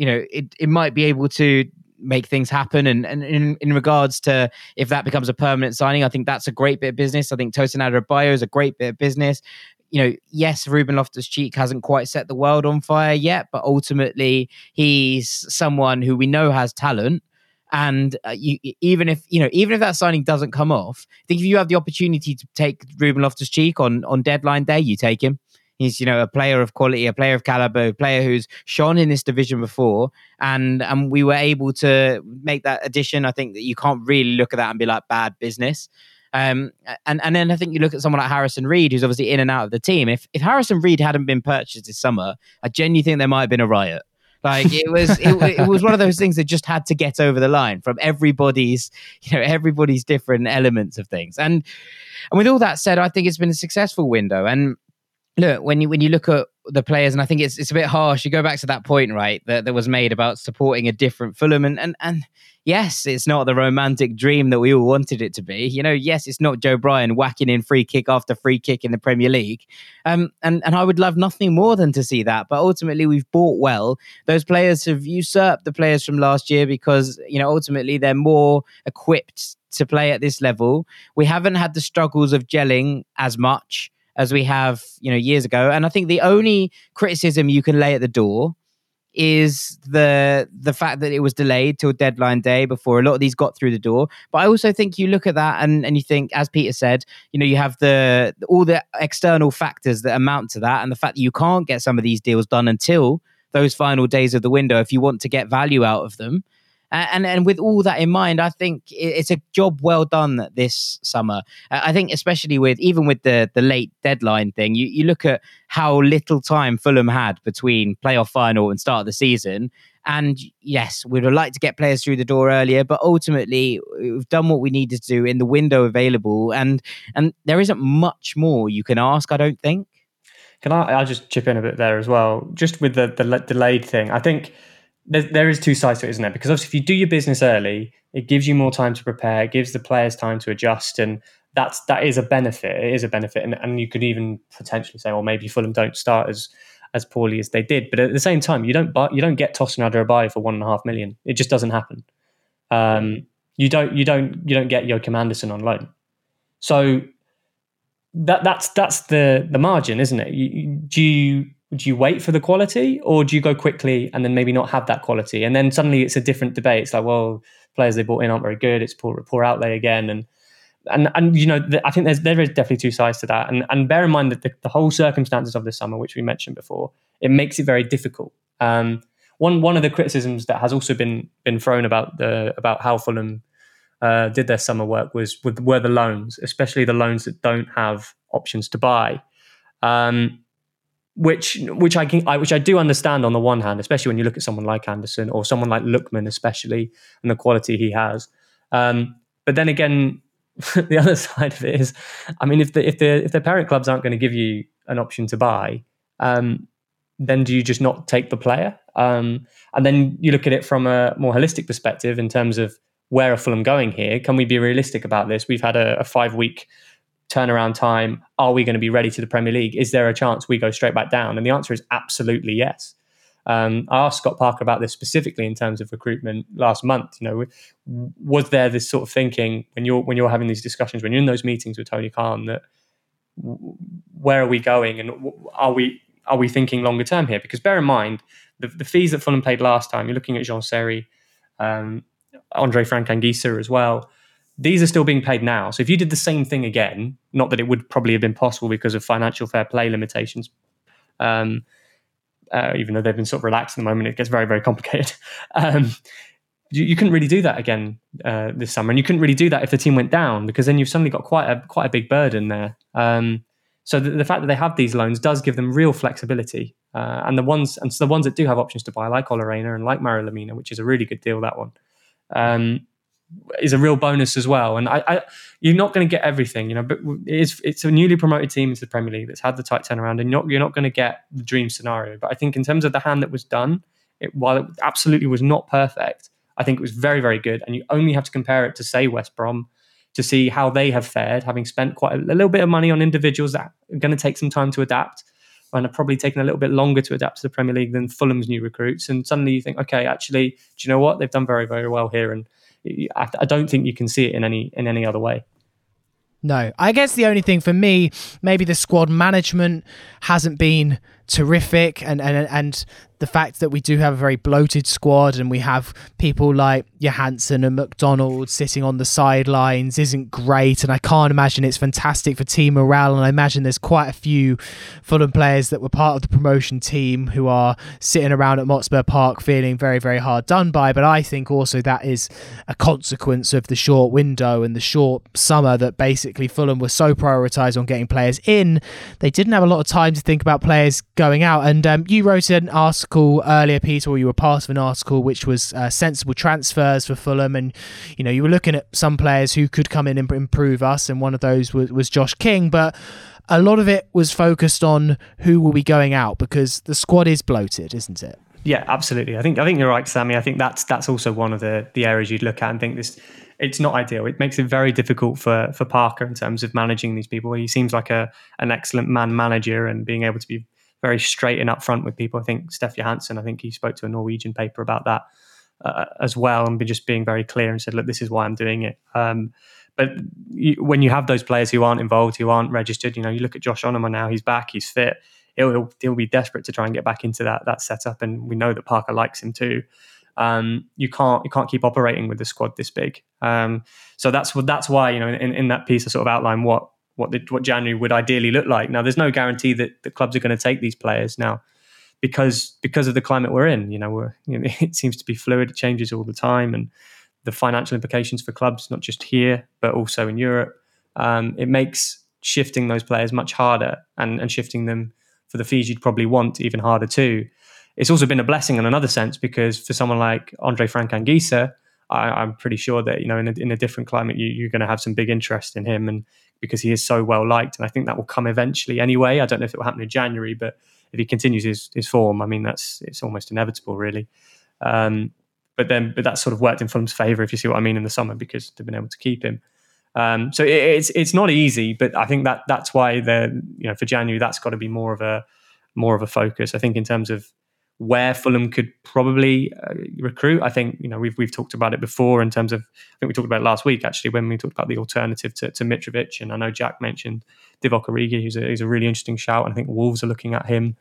you know, it, it might be able to make things happen. And, and in, in regards to if that becomes a permanent signing, I think that's a great bit of business. I think Tosin Adarabioyo is a great bit of business. You know, yes, Ruben Loftus Cheek hasn't quite set the world on fire yet, but ultimately he's someone who we know has talent. And uh, you, even if you know, even if that signing doesn't come off, I think if you have the opportunity to take Ruben Loftus Cheek on on deadline day, you take him. He's, you know, a player of quality, a player of caliber, a player who's shone in this division before. And and we were able to make that addition. I think that you can't really look at that and be like bad business. Um, and and then I think you look at someone like Harrison Reed, who's obviously in and out of the team. If if Harrison Reed hadn't been purchased this summer, I genuinely think there might have been a riot. Like it was, it, it, was one of those things that just had to get over the line from everybody's, you know, everybody's different elements of things. And and with all that said, I think it's been a successful window. And look when you when you look at the players, and I think it's it's a bit harsh. You go back to that point, right, that, that was made about supporting a different Fulham, and and and yes, it's not the romantic dream that we all wanted it to be. You know, yes, it's not Joe Bryan whacking in free kick after free kick in the Premier League, um, and and I would love nothing more than to see that. But ultimately, we've bought well. Those players have usurped the players from last year because you know ultimately they're more equipped to play at this level. We haven't had the struggles of gelling as much as we have, you know, years ago. And I think the only criticism you can lay at the door is the the fact that it was delayed till deadline day before a lot of these got through the door. But I also think you look at that and, and you think, as Peter said, you know, you have the all the external factors that amount to that, and the fact that you can't get some of these deals done until those final days of the window if you want to get value out of them. And and with all that in mind, I think it's a job well done this summer. I think especially with even with the the late deadline thing, you you look at how little time Fulham had between playoff final and start of the season. And yes, we'd have liked to get players through the door earlier, but ultimately we've done what we needed to do in the window available, and and there isn't much more you can ask. I don't think. Can I? I'll just chip in a bit there as well. Just with the the delayed thing, I think there, there is two sides to it, isn't there? Because obviously, if you do your business early, it gives you more time to prepare, it gives the players time to adjust, and that's that is a benefit. It is a benefit, and, and you could even potentially say, well, maybe Fulham don't start as as poorly as they did. But at the same time, you don't buy, you don't get Tosin Adarabioyo for one and a half million. It just doesn't happen. Um, you don't you don't you don't get Joachim Andersen on loan. So that that's that's the the margin, isn't it? You, do you do you wait for the quality, or do you go quickly and then maybe not have that quality, and then suddenly it's a different debate? It's like, well, players they bought in aren't very good. It's poor poor outlay again, and and and you know, the, I think there's there is definitely two sides to that, and and bear in mind that the, the whole circumstances of the summer, which we mentioned before, it makes it very difficult. Um, one one of the criticisms that has also been been thrown about the about how Fulham uh, did their summer work was with were the loans, especially the loans that don't have options to buy, um, which which I can I, which I do understand on the one hand, especially when you look at someone like Andersen or someone like Lookman, especially and the quality he has. Um, but then again, [laughs] the other side of it is, I mean, if the if the if the parent clubs aren't going to give you an option to buy, um, then do you just not take the player? Um, and then you look at it from a more holistic perspective in terms of where are Fulham going here? Can we be realistic about this? We've had a, a five week turnaround time. Are we going to be ready to the Premier League? Is there a chance we go straight back down? And the answer is absolutely yes. Um, I asked Scott Parker about this specifically in terms of recruitment last month. You know, was there this sort of thinking when you're when you're having these discussions, when you're in those meetings with Tony Khan, that where are we going and are we are we thinking longer term here? Because bear in mind the, the fees that Fulham paid last time. You're looking at Jean Seri, um, Andre Frank Anguissa as well. These are still being paid now. So if you did the same thing again, not that it would probably have been possible because of financial fair play limitations, um, uh, even though they've been sort of relaxed at the moment, it gets very, very complicated. [laughs] Um, you, you, couldn't really do that again uh, this summer, and you couldn't really do that if the team went down because then you've suddenly got quite a quite a big burden there. Um, so the, the, fact that they have these loans does give them real flexibility, uh, and the ones and so the ones that do have options to buy, like Ola and like Mario Lemina, which is a really good deal. That one. Is a real bonus as well. And I, I you're not going to get everything, you know. But it's it's a newly promoted team into the Premier League that's had the tight turnaround, and you're not, you're not going to get the dream scenario. But I think in terms of the hand that was done, it, while it absolutely was not perfect, I think it was very very good. And you only have to compare it to say West Brom to see how they have fared, having spent quite a, a little bit of money on individuals that are going to take some time to adapt and are probably taken a little bit longer to adapt to the Premier League than Fulham's new recruits. And suddenly you think, okay, actually, do you know what? They've done very, very well here. And I, I don't think you can see it in any in any other way. No, I guess the only thing for me, maybe the squad management hasn't been terrific, and and and the fact that we do have a very bloated squad and we have people like Johansen and McDonald sitting on the sidelines isn't great. And I can't imagine it's fantastic for team morale. And I imagine there's quite a few Fulham players that were part of the promotion team who are sitting around at Motspur Park feeling very, very hard done by. But I think also that is a consequence of the short window and the short summer that basically Fulham were so prioritised on getting players in. They didn't have a lot of time to think about players going out. And um, you wrote an article earlier, Peter, or you were part of an article which was uh, sensible transfers for Fulham, and you know you were looking at some players who could come in and improve us, and one of those was, was Josh King, but. A lot of it was focused on who will be going out because the squad is bloated, isn't it? Yeah, absolutely. I think I think you're right, Sammy. I think that's that's also one of the the areas you'd look at and think this it's not ideal. It makes it very difficult for for Parker in terms of managing these people. He seems like a an excellent man manager and being able to be very straight and upfront with people. I think Steph Johansen, I think he spoke to a Norwegian paper about that uh, as well, and just being very clear and said, "Look, this is why I'm doing it." Um, but you, when you have those players who aren't involved, who aren't registered, you know, you look at Josh Onomah now; he's back, he's fit. He'll, he'll, he'll be desperate to try and get back into that that setup, and we know that Parker likes him too. Um, you can't you can't keep operating with the squad this big. Um, so that's that's why you know in, in that piece I sort of outline what what the, what January would ideally look like. Now, there's no guarantee that the clubs are going to take these players. Now, because because of the climate we're in. You know, you know, [laughs] it seems to be fluid; it changes all the time, and the financial implications for clubs, not just here but also in Europe, um, it makes shifting those players much harder, and, and shifting them for the fees you'd probably want even harder too. It's also been a blessing in another sense because for someone like Andre Frank Anguissa, I, am pretty sure that you know in a, in a different climate you, are going to have some big interest in him, and because he is so well liked, and I think that will come eventually anyway. I don't know if it will happen in January, but if he continues his, his form, I mean that's it's almost inevitable, really. Um, but then, but that sort of worked in Fulham's favour, if you see what I mean, in the summer because they've been able to keep him. Um, so it, it's it's not easy, but I think that that's why the you know for January that's got to be more of a more of a focus. I think in terms of where Fulham could probably uh, recruit. I think you know we've we've talked about it before in terms of I think we talked about it last week actually when we talked about the alternative to, to Mitrovic, and I know Jack mentioned Divock Origi, who's a, who's a really interesting shout, and I think Wolves are looking at him.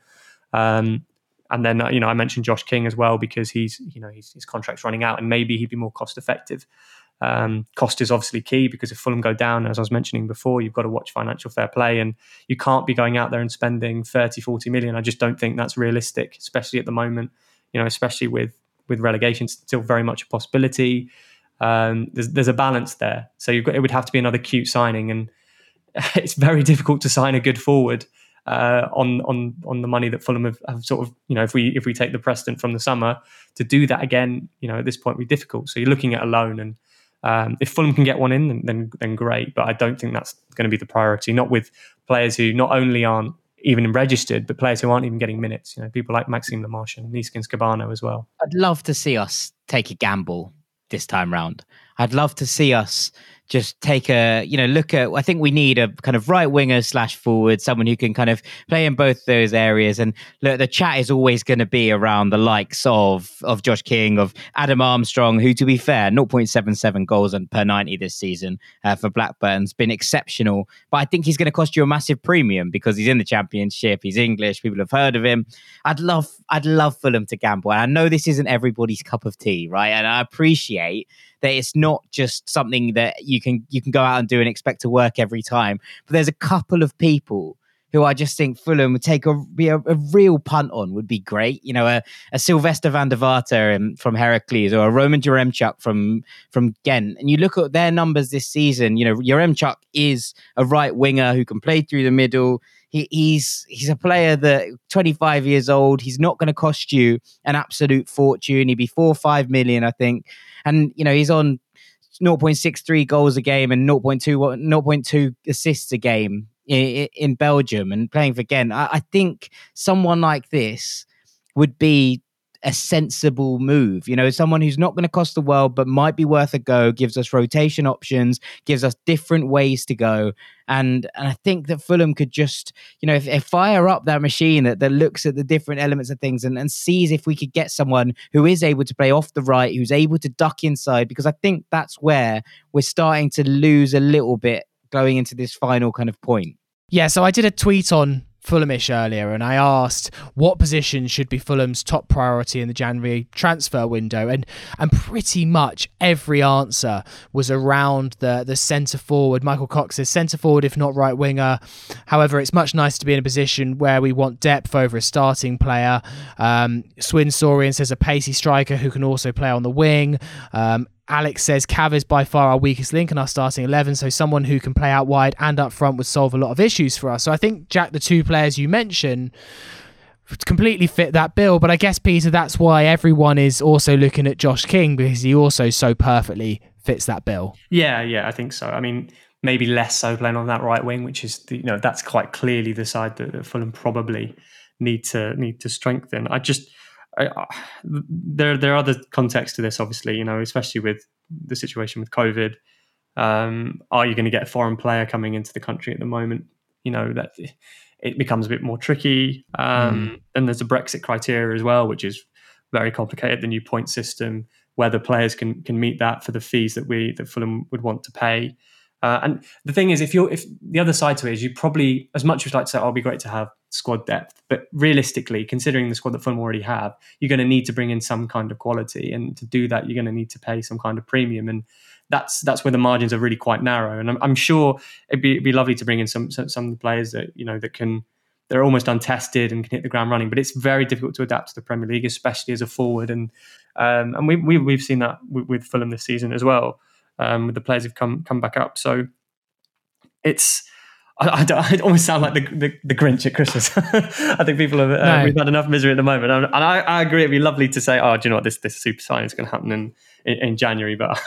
Um, and then uh, you know I mentioned Josh King as well because he's you know he's, his contract's running out, and maybe he'd be more cost effective. Um, cost is obviously key because if Fulham go down, as I was mentioning before, you've got to watch financial fair play and you can't be going out there and spending 30, 40 million. I just don't think that's realistic, especially at the moment, you know, especially with, with relegation still very much a possibility. Um, there's, there's a balance there. So you've got, it would have to be another cute signing and [laughs] it's very difficult to sign a good forward uh, on on on the money that Fulham have, have, sort of you know if we if we take the precedent from the summer to do that again you know at this point would be difficult. So you're looking at a loan and um, if Fulham can get one in, then, then great. But I don't think that's going to be the priority. Not with players who not only aren't even registered, but players who aren't even getting minutes. You know, people like Maxime and Neeskens Kebano as well. I'd love to see us take a gamble this time round. I'd love to see us just take a you know look at i think we need a kind of right winger slash forward someone who can kind of play in both those areas. And look the chat is always going to be around the likes of of josh king of adam armstrong who to be fair 0.77 goals and per 90 this season uh, for blackburn's been exceptional. But i think he's going to cost you a massive premium because he's in the championship he's english people have heard of him. I'd love i'd love fulham to gamble. And i know this isn't everybody's cup of tea right? And i appreciate that it's not just something that you can you can go out and do and expect to work every time. But there's a couple of people who I just think Fulham would take a be a, a, real punt on would be great. You know, a, a Sylvester van der Water um, from Heracles or a Roman Yaremchuk from from Ghent. And you look at their numbers this season. You know, Yaremchuk is a right winger who can play through the middle. He, he's he's a player that 25 years old. He's not going to cost you an absolute fortune. He'd be four or five million, I think. And you know, he's on 0.63 goals a game and 0.2 0.2 assists a game in, in Belgium and playing for Ghent. I, I think someone like this would be a sensible move. You know, someone who's not going to cost the world, but might be worth a go, gives us rotation options, gives us different ways to go. And and I think that Fulham could just, you know, if, if fire up that machine that, that looks at the different elements of things and, and sees if we could get someone who is able to play off the right, who's able to duck inside, because I think that's where we're starting to lose a little bit going into this final kind of point. Yeah, so I did a tweet on Fulhamish earlier, and I asked what position should be Fulham's top priority in the January transfer window, and and pretty much every answer was around the the centre forward. Michael Cox says centre forward, if not right winger. However, it's much nicer to be in a position where we want depth over a starting player. Um, Swin Sorian says a pacey striker who can also play on the wing. Um, Alex says Cav is by far our weakest link in our starting 11, so someone who can play out wide and up front would solve a lot of issues for us. So I think, Jack, the two players you mentioned completely fit that bill. But I guess, Peter, that's why everyone is also looking at Josh King because he also so perfectly fits that bill. Yeah, yeah, I think so. I mean, maybe less so playing on that right wing, which is, the, you know, that's quite clearly the side that, that Fulham probably need to need to strengthen. I just I, there there are other contexts to this, obviously. You know, especially with the situation with COVID. Um, are you going to get a foreign player coming into the country at the moment? You know that it becomes a bit more tricky. Um, mm. And there's a Brexit criteria as well, which is very complicated. The new point system, whether players can can meet that for the fees that we that Fulham would want to pay. Uh, and the thing is, if you're if the other side to it is, you probably as much as I'd like to say, "Oh, it'd be great to have squad depth," but realistically, considering the squad that Fulham already have, you're going to need to bring in some kind of quality, and to do that, you're going to need to pay some kind of premium, and that's that's where the margins are really quite narrow. And I'm, I'm sure it'd be, it'd be lovely to bring in some, some some players that you know that can they're almost untested and can hit the ground running. But it's very difficult to adapt to the Premier League, especially as a forward. And um, and we, we we've seen that with, with Fulham this season as well. Um, with the players who've come come back up, so it's I, I, [laughs] I, almost sound like the, the, the Grinch at Christmas. [laughs] I think people have uh, no. we've had enough misery at the moment, and I, I, agree. It'd be lovely to say, "Oh, do you know what? This this super sign is going to happen in, in, in January." But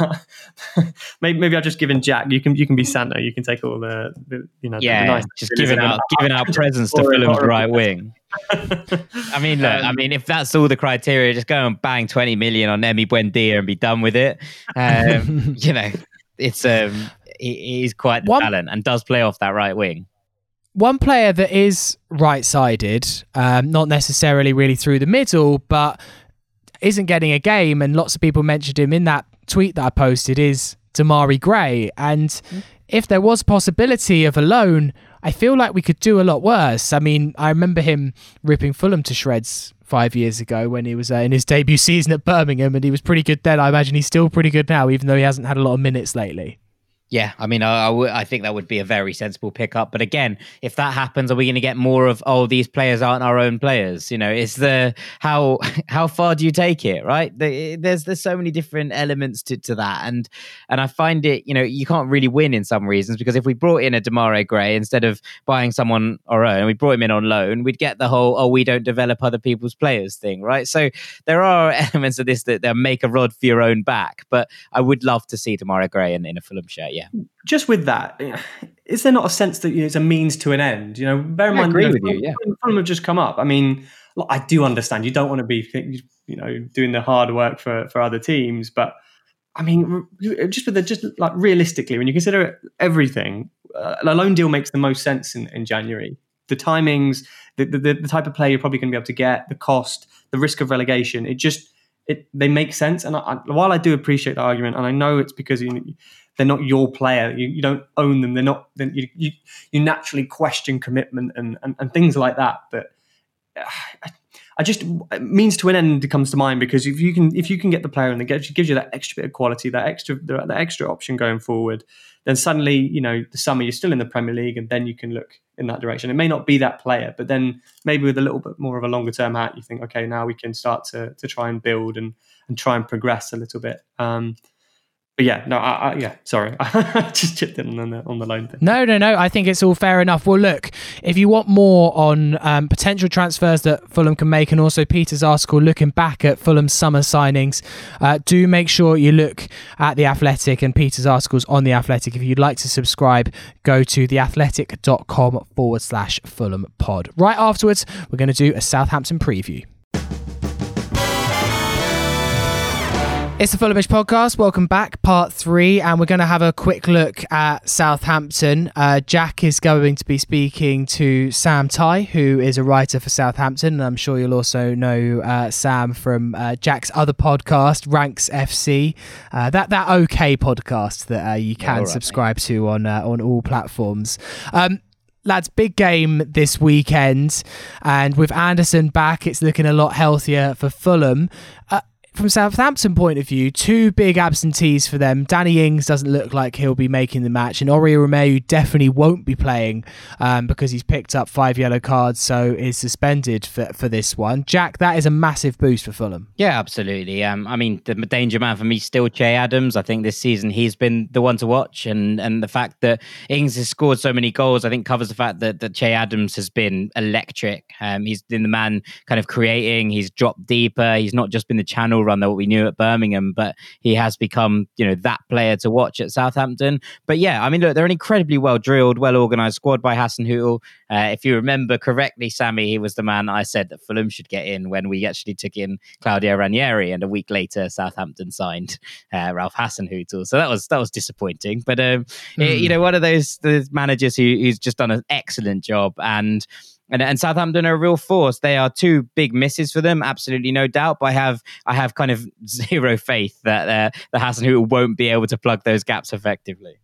[laughs] maybe, maybe I've just given Jack. You can you can be Santa. You can take all the, the you know yeah, the nice just giving out giving out presents to Fulham's right wing. I mean, look, um, I mean, if that's all the criteria, just go and bang twenty million on Emi Buendia and be done with it. Um, you know, it's um he's quite the one, talent and does play off that right wing. One player that is right sided, um, not necessarily really through the middle, but isn't getting a game, and lots of people mentioned him in that tweet that I posted, is Demarai Gray. And mm. if there was possibility of a loan, I feel like we could do a lot worse. I mean, I remember him ripping Fulham to shreds five years ago when he was uh, in his debut [laughs] season at Birmingham, and he was pretty good then. I imagine he's still pretty good now, even though he hasn't had a lot of minutes lately. Yeah, I mean, I, I, w- I think that would be a very sensible pickup. But again, if that happens, are we going to get more of oh these players aren't our own players? You know, it's the how [laughs] how far do you take it? Right? The, there's there's so many different elements to, to that, and and I find it you know you can't really win in some reasons because if we brought in a Demarai Gray instead of buying someone our own, we brought him in on loan, we'd get the whole oh we don't develop other people's players thing, right? So there are [laughs] elements of this that, make a rod for your own back. But I would love to see Demarai Gray in, in a Fulham shirt. Yeah yeah. Just with that, is there not a sense that you know, it's a means to an end? You know, bear in mind, agree you know, with you. Yeah, Fulham have just come up. I mean, I do understand you don't want to be, you know, doing the hard work for for other teams, but I mean, just with the just like realistically, when you consider everything, uh, a loan deal makes the most sense in, in January. The timings, the, the the type of player you're probably going to be able to get, the cost, the risk of relegation, it just it they make sense. And I, while I do appreciate the argument, and I know it's because you, they're not your player. You, you don't own them. They're not. Then you, you, you naturally question commitment and, and and things like that. But I, I just means to an end comes to mind because if you can if you can get the player and it gives, gives you that extra bit of quality, that extra that extra option going forward, then suddenly you know the summer you're still in the Premier League and then you can look in that direction. It may not be that player, but then maybe with a little bit more of a longer term hat, you think, okay, now we can start to to try and build and and try and progress a little bit. Um, but yeah, no, I, I, yeah, sorry, [laughs] I just chipped in on the on the loan thing. No, no, no. I think it's all fair enough. Well, look, if you want more on um, potential transfers that Fulham can make, and also Peter's article looking back at Fulham's summer signings, uh, do make sure you look at the Athletic and Peter's articles on the Athletic. If you'd like to subscribe, go to theathletic.com forward slash Fulham Pod. Right afterwards, we're going to do a Southampton preview. It's the Fulhamish podcast. Welcome back, part three, and we're going to have a quick look at Southampton. Uh, Jack is going to be speaking to Sam Tighe, who is a writer for Southampton, and I'm sure you'll also know uh, Sam from uh, Jack's other podcast, Ranks FC. Uh, that that okay podcast that uh, you can right, subscribe mate. to on uh, on all platforms. Um, lads, big game this weekend, and with Andersen back, it's looking a lot healthier for Fulham. Uh, from Southampton point of view, two big absentees for them. Danny Ings doesn't look like he'll be making the match, and Oriol Romeu definitely won't be playing um, because he's picked up five yellow cards, so is suspended for, for this one. Jack, that is a massive boost for Fulham. Yeah, absolutely. Um, I mean, the danger man for me is still Che Adams. I think this season he's been the one to watch, and and the fact that Ings has scored so many goals, I think covers the fact that that Che Adams has been electric. Um, he's been the man kind of creating. He's dropped deeper. He's not just been the channel run that what we knew at Birmingham, but he has become, you know, that player to watch at Southampton. But yeah, I mean, look, they're an incredibly well drilled, well organised squad by Hasenhüttl. Uh, if you remember correctly, Sammy, he was the man I said that Fulham should get in when we actually took in Claudio Ranieri, and a week later, Southampton signed uh, Ralph Hasenhüttl. So that was that was disappointing. But um, mm. it, you know, one of those, those managers who, who's just done an excellent job and and, and Southampton are a real force. They are two big misses for them, absolutely no doubt. But I have I have kind of [laughs] zero faith that uh, the Hasenhüttl won't be able to plug those gaps effectively.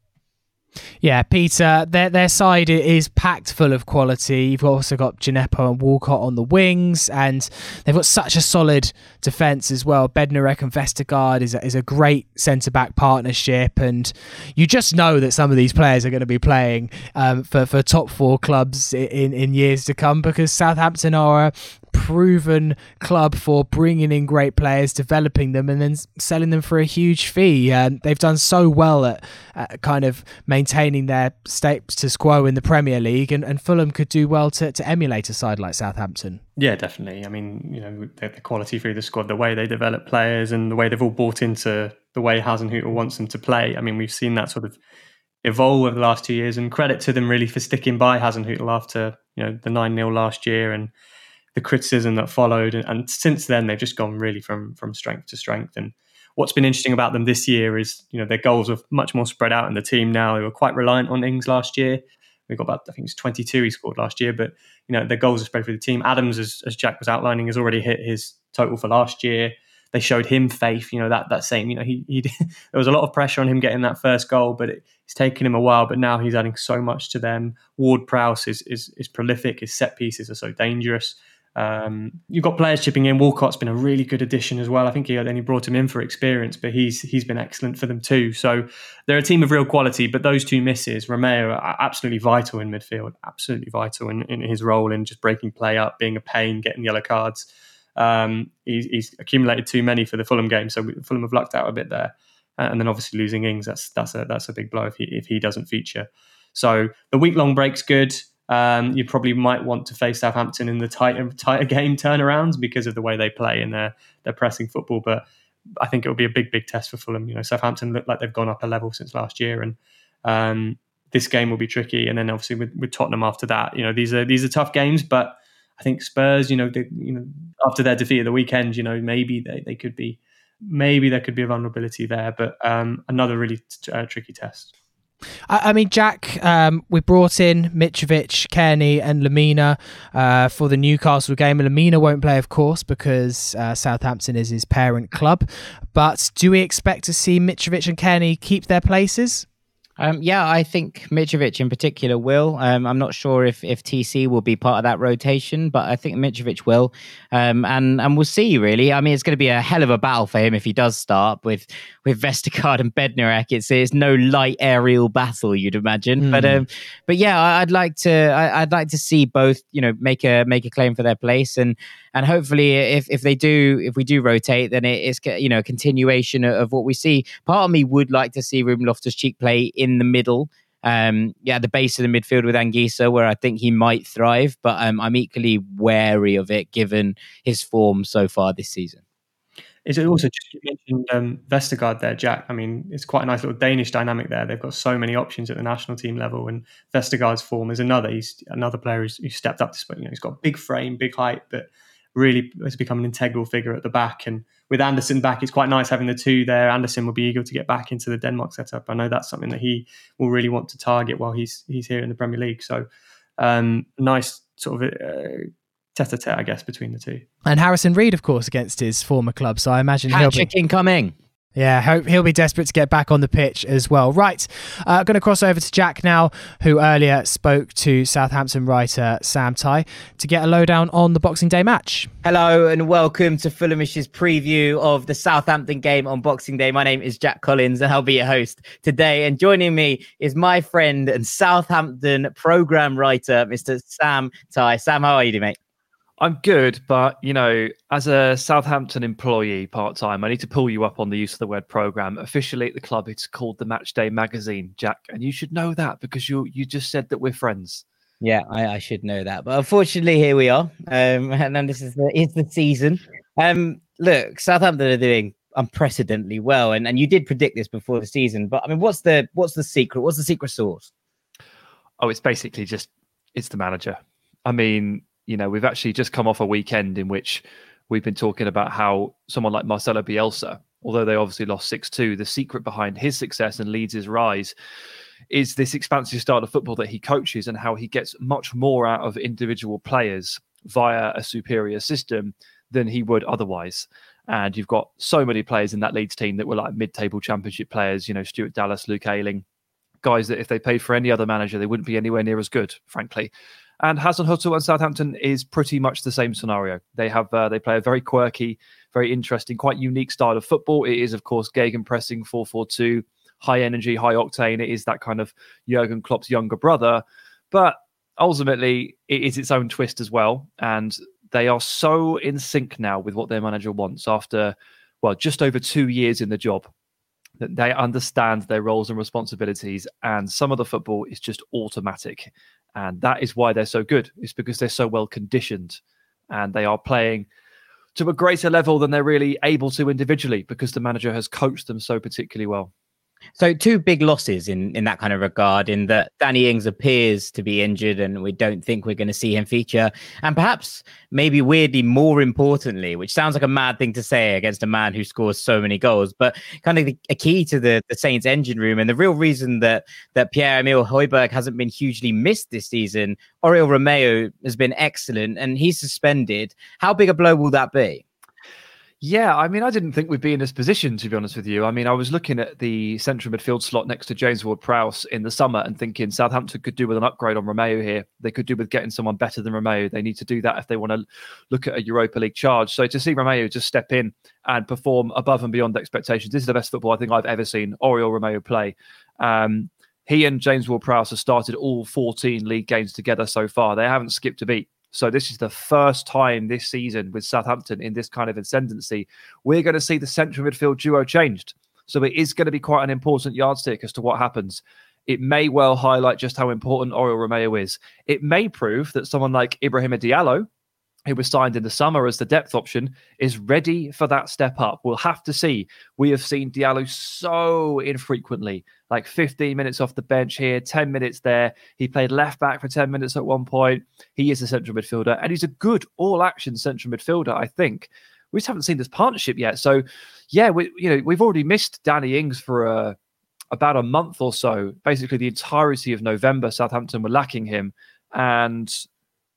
Yeah, Peter, their their side is packed full of quality. You've also got Djenepo and Walcott on the wings, and they've got such a solid defence as well. Bednarek and Vestergaard is a, is a great centre back partnership, and you just know that some of these players are going to be playing um, for for top four clubs in in years to come because Southampton are a proven club for bringing in great players, developing them, and then selling them for a huge fee. And they've done so well at, at kind of maintaining their status quo in the Premier League, and, and Fulham could do well to, to emulate a side like Southampton. Yeah, definitely. I mean, you know, the, the quality through the squad, the way they develop players, and the way they've all bought into the way Hasenhüttl wants them to play. I mean, we've seen that sort of evolve over the last two years, and credit to them really for sticking by Hasenhüttl after you know the nine 0 last year and the criticism that followed, and, and, since then they've just gone really from from strength to strength. And what's been interesting about them this year is you know their goals are much more spread out in the team now. They were quite reliant on Ings last year. We got about I think it's 22 he scored last year, but you know their goals are spread through the team. Adams, as, as Jack was outlining, has already hit his total for last year. They showed him faith, you know that that same, you know he, he [laughs] there was a lot of pressure on him getting that first goal, but it, it's taken him a while. But now he's adding so much to them. Ward Prowse is is, is prolific. His set pieces are so dangerous. Um, you've got players chipping in. Walcott's been a really good addition as well. I think he only brought him in for experience, but he's he's been excellent for them too. So they're a team of real quality. But those two misses, Romeu, are absolutely vital in midfield. Absolutely vital in, in his role in just breaking play up, being a pain, getting yellow cards. Um, he's, he's, accumulated too many for the Fulham game, so Fulham have lucked out a bit there. And then obviously losing Ings, that's that's a that's a big blow if he if he doesn't feature. So the week long break's good. Um, you probably might want to face Southampton in the tighter tighter [laughs] game turnarounds because of the way they play and their their pressing football. But I think it will be a big big test for Fulham. You know, Southampton look like they've gone up a level since last year, and um, this game will be tricky. And then obviously with, with Tottenham after that, you know, these are these are tough games, but I think Spurs, you know, they, you know, after their defeat at the weekend, you know, maybe they, they could be, maybe there could be a vulnerability there, but um, another really t- uh, tricky test. I, I mean, Jack, um, we brought in Mitrovic, Cairney, and Lemina uh, for the Newcastle game. Lemina won't play, of course, because uh, Southampton is his parent club. But do we expect to see Mitrovic and Cairney keep their places? Um, yeah, I think Mitrovic in particular will. Um, I'm not sure if, if TC will be part of that rotation, but I think Mitrovic will. Um, and and we'll see, really. I mean, it's going to be a hell of a battle for him if he does start with with Vestergaard and Bednarek. It's it's no light aerial battle, you'd imagine. Mm. But um, but yeah, I'd like to I, would like to see both, you know, make a make a claim for their place and and hopefully if, if they do if we do rotate then it's you know a continuation of what we see part of me would like to see Ruben Loftus-Cheek play in the middle um yeah the base of the midfield with Anguissa where I think he might thrive but um, I'm equally wary of it given his form so far this season is it also just you mentioned um, Vestergaard there, Jack? I mean, it's quite a nice little Danish dynamic there. They've got so many options at the national team level, and Vestergaard's form is another. He's another player who's, who's stepped up to. You know, he's got big frame, big height, but really has become an integral figure at the back. And with Andersen back, it's quite nice having the two there. Andersen will be eager to get back into the Denmark setup. I know that's something that he will really want to target while he's he's here in the Premier League. So um, nice sort of uh, tete-a-tete, I guess, between the two. And Harrison Reed, of course, against his former club. So I imagine Hat he'll be incoming. Yeah, hope he'll be desperate to get back on the pitch as well. Right, uh, going to cross over to Jack now, who earlier spoke to Southampton writer Sam Tighe to get a lowdown on the Boxing Day match. Hello and welcome to Fulhamish's preview of the Southampton game on Boxing Day. My name is Jack Collins and I'll be your host today. And joining me is my friend and Southampton program writer, Mr. Sam Tighe. Sam, how are you, mate? I'm good, but you know, as a Southampton employee part time, I need to pull you up on the use of the word program. Officially at the club, it's called the Matchday Magazine, Jack, and you should know that because you you just said that we're friends. Yeah, I, I should know that, but unfortunately, here we are, um, [laughs] and then this is the it's the season. Um, look, Southampton are doing unprecedentedly well, and, and you did predict this before the season, but I mean, what's the what's the secret? What's the secret sauce? Oh, it's basically just it's the manager. I mean, you know, we've actually just come off a weekend in which we've been talking about how someone like Marcelo Bielsa, although they obviously lost 6 2, the secret behind his success and Leeds' rise is this expansive style of football that he coaches and how he gets much more out of individual players via a superior system than he would otherwise. And you've got so many players in that Leeds team that were like mid table championship players, you know, Stuart Dallas, Luke Ayling, guys that if they paid for any other manager, they wouldn't be anywhere near as good, frankly. And Hasenhüttl and Southampton is pretty much the same scenario. They have uh, they play a very quirky, very interesting, quite unique style of football. It is, of course, gegenpressing 4-4-2, high energy, high octane. It is that kind of Jurgen Klopp's younger brother, but ultimately it is its own twist as well. And they are so in sync now with what their manager wants after, well, just over two years in the job that they understand their roles and responsibilities and some of the football is just automatic. And that is why they're so good. It's because they're so well conditioned and they are playing to a greater level than they're really able to individually because the manager has coached them so particularly well so two big losses in in that kind of regard, in that Danny Ings appears to be injured, and we don't think we're going to see him feature. And perhaps, maybe weirdly, more importantly, which sounds like a mad thing to say against a man who scores so many goals, but kind of a key to the the Saints' engine room, and the real reason that that Pierre Emile Højbjerg hasn't been hugely missed this season. Oriol Romeu has been excellent, and he's suspended. How big a blow will that be? Yeah, I mean, I didn't think we'd be in this position, to be honest with you. I mean, I was looking at the central midfield slot next to James Ward Prowse in the summer and thinking Southampton could do with an upgrade on Romeu here. They could do with getting someone better than Romeu. They need to do that if they want to look at a Europa League charge. So to see Romeu just step in and perform above and beyond expectations, this is the best football I think I've ever seen Oriol Romeu play. Um, he and James Ward Prowse have started all 14 league games together so far. They haven't skipped a beat. So this is the first time this season with Southampton in this kind of ascendancy. We're going to see the central midfield duo changed. So it is going to be quite an important yardstick as to what happens. It may well highlight just how important Oriol Romeu is. It may prove that someone like Ibrahima Diallo, who was signed in the summer as the depth option, is ready for that step up. We'll have to see. We have seen Diallo so infrequently, like 15 minutes off the bench here, 10 minutes there. He played left back for 10 minutes at one point. He is a central midfielder, and he's a good all action central midfielder, I think. We just haven't seen this partnership yet. So, yeah, we, you know, we've already missed Danny Ings for a, about a month or so. Basically, the entirety of November, Southampton were lacking him. And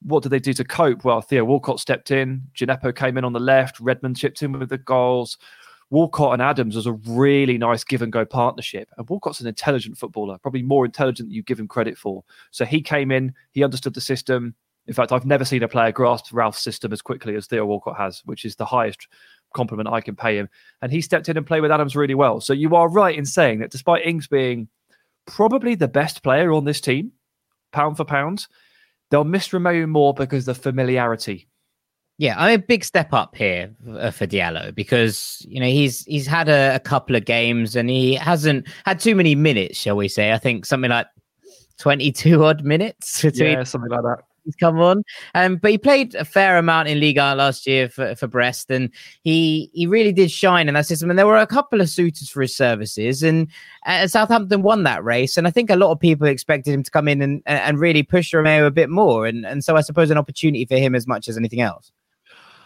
what did they do to cope? Well, Theo Walcott stepped in, Djenepo came in on the left, Redmond chipped in with the goals. Walcott and Adams was a really nice give and go partnership. And Walcott's an intelligent footballer, probably more intelligent than you give him credit for. So he came in, he understood the system. In fact, I've never seen a player grasp Ralph's system as quickly as Theo Walcott has, which is the highest compliment I can pay him. And he stepped in and played with Adams really well. So you are right in saying that despite Ings being probably the best player on this team, pound for pound, They'll miss Romeu more because of familiarity. Yeah, I mean, big step up here uh, for Diallo because you know he's he's had a, a, couple of games and he hasn't had too many minutes, shall we say? I think something like twenty-two odd minutes. Between, yeah, something like that he's come on. Um, but he played a fair amount in Liga last year for, for Brest, and he he really did shine in that system. And there were a couple of suitors for his services, and uh, Southampton won that race. And I think a lot of people expected him to come in and and really push Romeu a bit more. And and so I suppose an opportunity for him as much as anything else.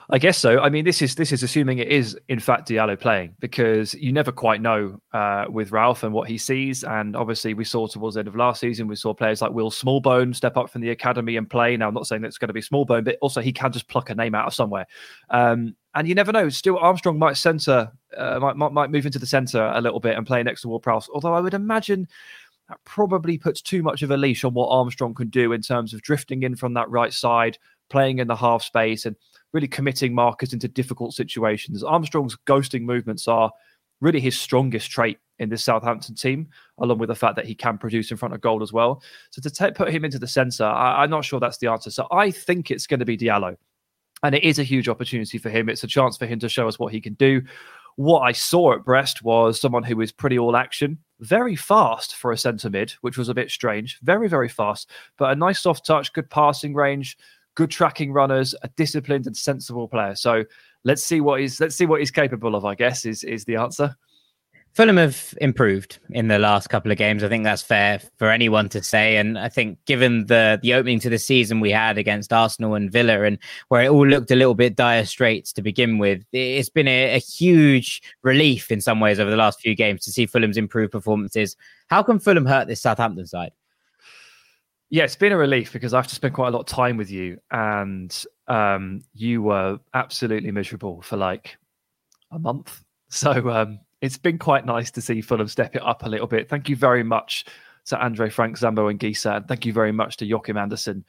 I guess so. I mean, this is this is assuming it is in fact Diallo playing because you never quite know uh, with Ralph and what he sees. And obviously, we saw towards the end of last season, we saw players like Will Smallbone step up from the academy and play. Now, I'm not saying that's going to be Smallbone, but also he can just pluck a name out of somewhere. Um, and you never know. Stuart Armstrong might center, uh, might, might, might move into the center a little bit and play next to Ward Prowse. Although I would imagine that probably puts too much of a leash on what Armstrong can do in terms of drifting in from that right side, playing in the half space, and really committing markers into difficult situations. Armstrong's ghosting movements are really his strongest trait in this Southampton team, along with the fact that he can produce in front of goal as well. So to t- put him into the centre, I- I'm not sure that's the answer. So I think it's going to be Diallo. And it is a huge opportunity for him. It's a chance for him to show us what he can do. What I saw at Brest was someone who is pretty all action, very fast for a centre mid, which was a bit strange. Very, very fast, but a nice soft touch, good passing range, good tracking runners, a disciplined and sensible player. So let's see what he's let's see what he's capable of. I guess is is the answer. Fulham have improved in the last couple of games. I think that's fair for anyone to say. And I think given the the opening to the season we had against Arsenal and Villa and where it all looked a little bit dire straits to begin with, it's been a, a huge relief in some ways over the last few games to see Fulham's improved performances. How can Fulham hurt this Southampton side? Yeah, it's been a relief because I have to spend quite a lot of time with you, and um, you were absolutely miserable for like a month. [laughs] So um, it's been quite nice to see Fulham step it up a little bit. Thank you very much to Andre Frank, Zambo, Anguissa. And thank you very much to Joachim Andersen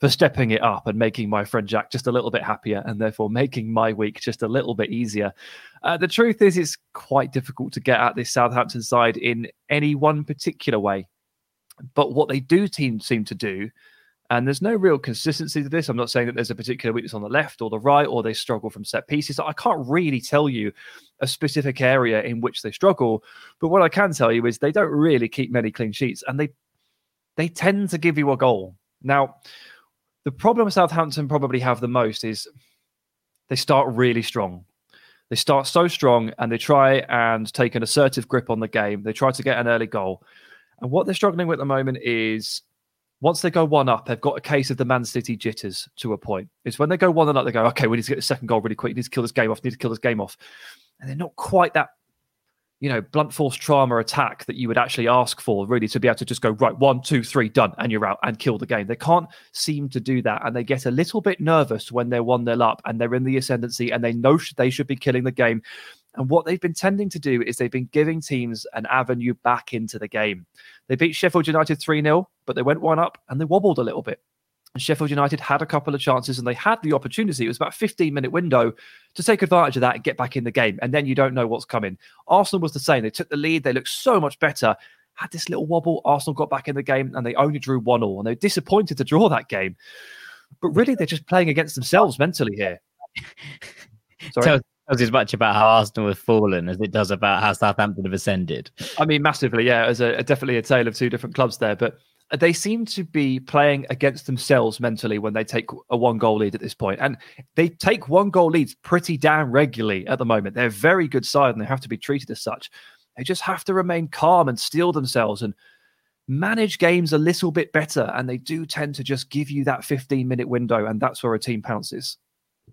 for stepping it up and making my friend Jack just a little bit happier and therefore making my week just a little bit easier. Uh, the truth is, it's quite difficult to get at this Southampton side in any one particular way. But what they do team, seem to do, and there's no real consistency to this. I'm not saying that there's a particular weakness on the left or the right, or they struggle from set pieces. I can't really tell you a specific area in which they struggle. But what I can tell you is they don't really keep many clean sheets, and they they tend to give you a goal. Now, the problem Southampton probably have the most is they start really strong. They start so strong and they try and take an assertive grip on the game. They try to get an early goal. And what they're struggling with at the moment is once they go one up, they've got a case of the Man City jitters to a point. It's when they go one and up, they go, okay, we need to get the second goal really quick. We need to kill this game off. We need to kill this game off. And they're not quite that you know, blunt force trauma attack that you would actually ask for, really, to be able to just go, right, one, two, three, done, and you're out and kill the game. They can't seem to do that. And they get a little bit nervous when they're 1 0 up and they're in the ascendancy and they know they should be killing the game. And what they've been tending to do is they've been giving teams an avenue back into the game. They beat Sheffield United 3 0, but they went one up and they wobbled a little bit. Sheffield United had a couple of chances and they had the opportunity. It was about a 15 minute window to take advantage of that and get back in the game. And then you don't know what's coming. Arsenal was the same. They took the lead. They looked so much better. Had this little wobble. Arsenal got back in the game and they only drew one all. And they're disappointed to draw that game. But really, they're just playing against themselves mentally here. [laughs] Sorry. Tells as much about how Arsenal have fallen as it does about how Southampton have ascended. I mean, massively, yeah. As a, definitely a tale of two different clubs there. But they seem to be playing against themselves mentally when they take a one goal lead at this point. And they take one goal leads pretty damn regularly at the moment. They're a very good side and they have to be treated as such. They just have to remain calm and steel themselves and manage games a little bit better. And they do tend to just give you that 15 minute window. And that's where a team pounces.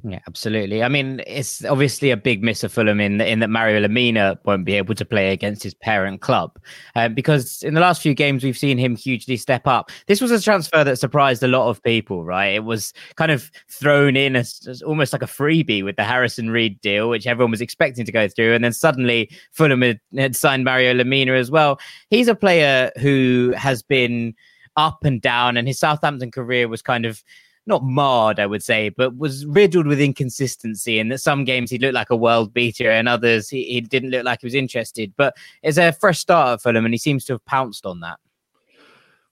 Yeah, absolutely. I mean, it's obviously a big miss of Fulham in, in that Mario Lemina won't be able to play against his parent club um, because in the last few games we've seen him hugely step up. This was a transfer that surprised a lot of people, right? It was kind of thrown in as, as almost like a freebie with the Harrison Reed deal, which everyone was expecting to go through, and then suddenly Fulham had, had signed Mario Lemina as well. He's a player who has been up and down, and his Southampton career was kind of not marred, I would say, but was riddled with inconsistency. And that some games he looked like a world beater, and others he, he didn't look like he was interested. But it's a fresh start for him, and he seems to have pounced on that.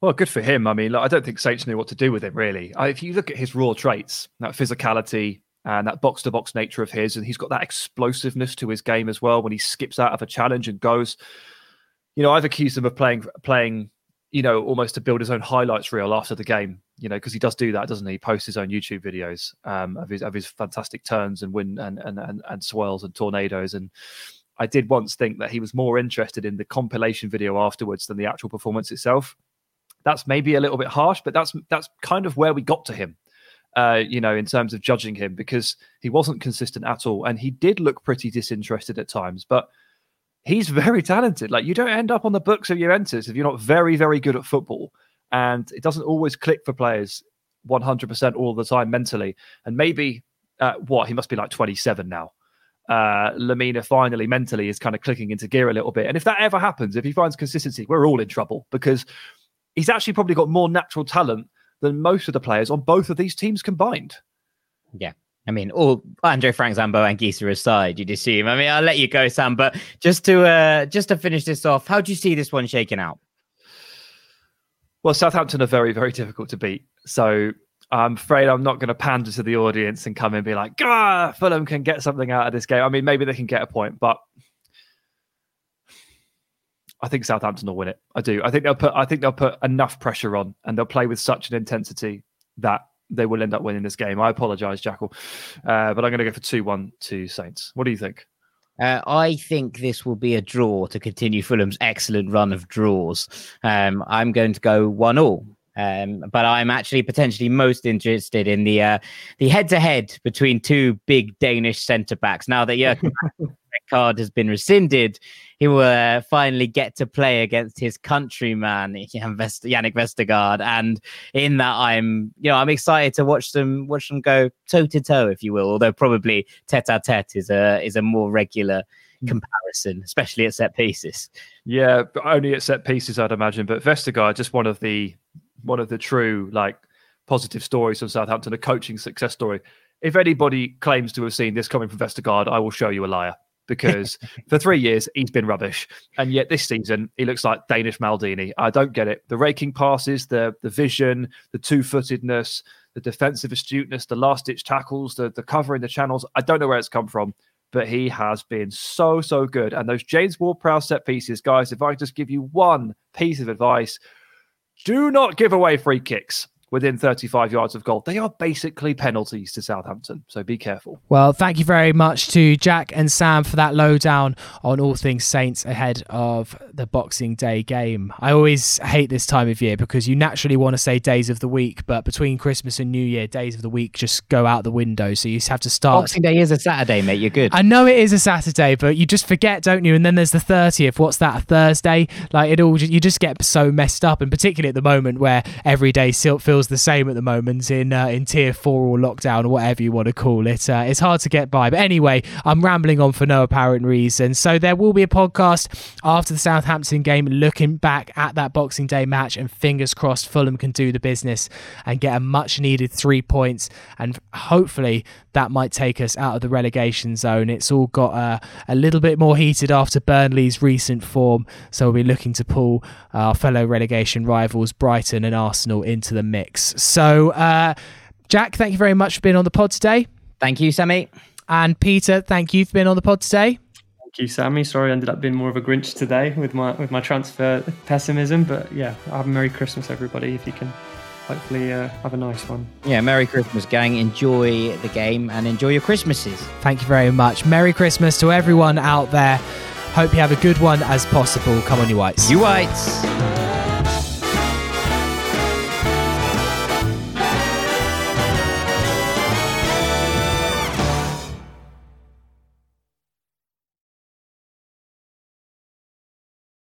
Well, good for him. I mean, I don't think Saints knew what to do with him, really. if you look at his raw traits, that physicality and that box to box nature of his, and he's got that explosiveness to his game as well when he skips out of a challenge and goes. You know, I've accused him of playing playing you know, almost to build his own highlights reel after the game, you know, because he does do that, doesn't he? he? Posts his own YouTube videos um, of his of his fantastic turns and win and, and and and swirls and tornadoes. And I did once think that he was more interested in the compilation video afterwards than the actual performance itself. That's maybe a little bit harsh, but that's that's kind of where we got to him. Uh, you know, in terms of judging him, because he wasn't consistent at all, and he did look pretty disinterested at times. But he's very talented. Like you don't end up on the books of Juventus if you're not very, very good at football. And it doesn't always click for players 100% all the time mentally. And maybe, uh, what, he must be like 27 now. Uh, Lemina finally mentally is kind of clicking into gear a little bit. And if that ever happens, if he finds consistency, we're all in trouble because he's actually probably got more natural talent than most of the players on both of these teams combined. Yeah, I mean, all Andre Frank Zambo Anguissa aside, you'd assume. I mean, I'll let you go, Sam. But just to uh, just to finish this off, how do you see this one shaking out? Well, Southampton are very, very difficult to beat. So I'm afraid I'm not going to pander to the audience and come and be like, ah, Fulham can get something out of this game. I mean, maybe they can get a point, but I think Southampton will win it. I do. I think they'll put I think they'll put enough pressure on and they'll play with such an intensity that they will end up winning this game. I apologise, Jackal, uh, but I'm going to go for 2 1 to Saints. What do you think? Uh, I think this will be a draw to continue Fulham's excellent run of draws. Um, I'm going to go 1 all. Um, but I'm actually potentially most interested in the uh, the head to head between two big Danish centre backs. Now that Jurgen [laughs] card has been rescinded, he will uh, finally get to play against his countryman [laughs] Jannik Vestergaard, and in that, I'm you know I'm excited to watch them watch them go toe to toe, if you will. Although probably tete a tete is a is a more regular comparison, especially at set pieces. Yeah, but only at set pieces, I'd imagine. But Vestergaard, just one of the one of the true like positive stories from Southampton, a coaching success story. If anybody claims to have seen this coming from Vestergaard, I will show you a liar because for three years he's been rubbish, and yet this season he looks like Danish Maldini. I don't get it. The raking passes, the the vision, the two footedness, the defensive astuteness, the last ditch tackles, the the covering the channels. I don't know where it's come from, but he has been so so good. And those James Ward-Prowse set pieces, guys. If I just give you one piece of advice, do not give away free kicks within 35 yards of goal. They are basically penalties to Southampton, so be careful. Well, thank you very much to Jack and Sam for that lowdown on all things Saints ahead of the Boxing Day game. I always hate this time of year because you naturally want to say days of the week, but between Christmas and New Year, days of the week just go out the window. So you have to start. Boxing Day is a Saturday, mate. You're good. I know it is a Saturday, but you just forget, don't you? And then there's the 30th. What's that? A Thursday? Like it all, you just get so messed up, and particularly at the moment where every day feels the same at the moment in uh, in tier four or lockdown or whatever you want to call it. Uh, it's hard to get by. But anyway, I'm rambling on for no apparent reason. So there will be a podcast after the Southampton game, looking back at that Boxing Day match, and fingers crossed Fulham can do the business and get a much needed three points, and hopefully that might take us out of the relegation zone. It's all got uh, a little bit more heated after Burnley's recent form, so we'll be looking to pull our fellow relegation rivals Brighton and Arsenal into the mix. So, uh, Jack, thank you very much for being on the pod today. Thank you, Sammy. And Peter, thank you for being on the pod today. Thank you, Sammy. Sorry, I ended up being more of a Grinch today with my with my transfer pessimism, but yeah, have a Merry Christmas, everybody. If you can hopefully uh, have a nice one. Yeah, Merry Christmas, gang. Enjoy the game and enjoy your Christmases. Thank you very much. Merry Christmas to everyone out there. Hope you have a good one as possible. Come on, you whites. You whites.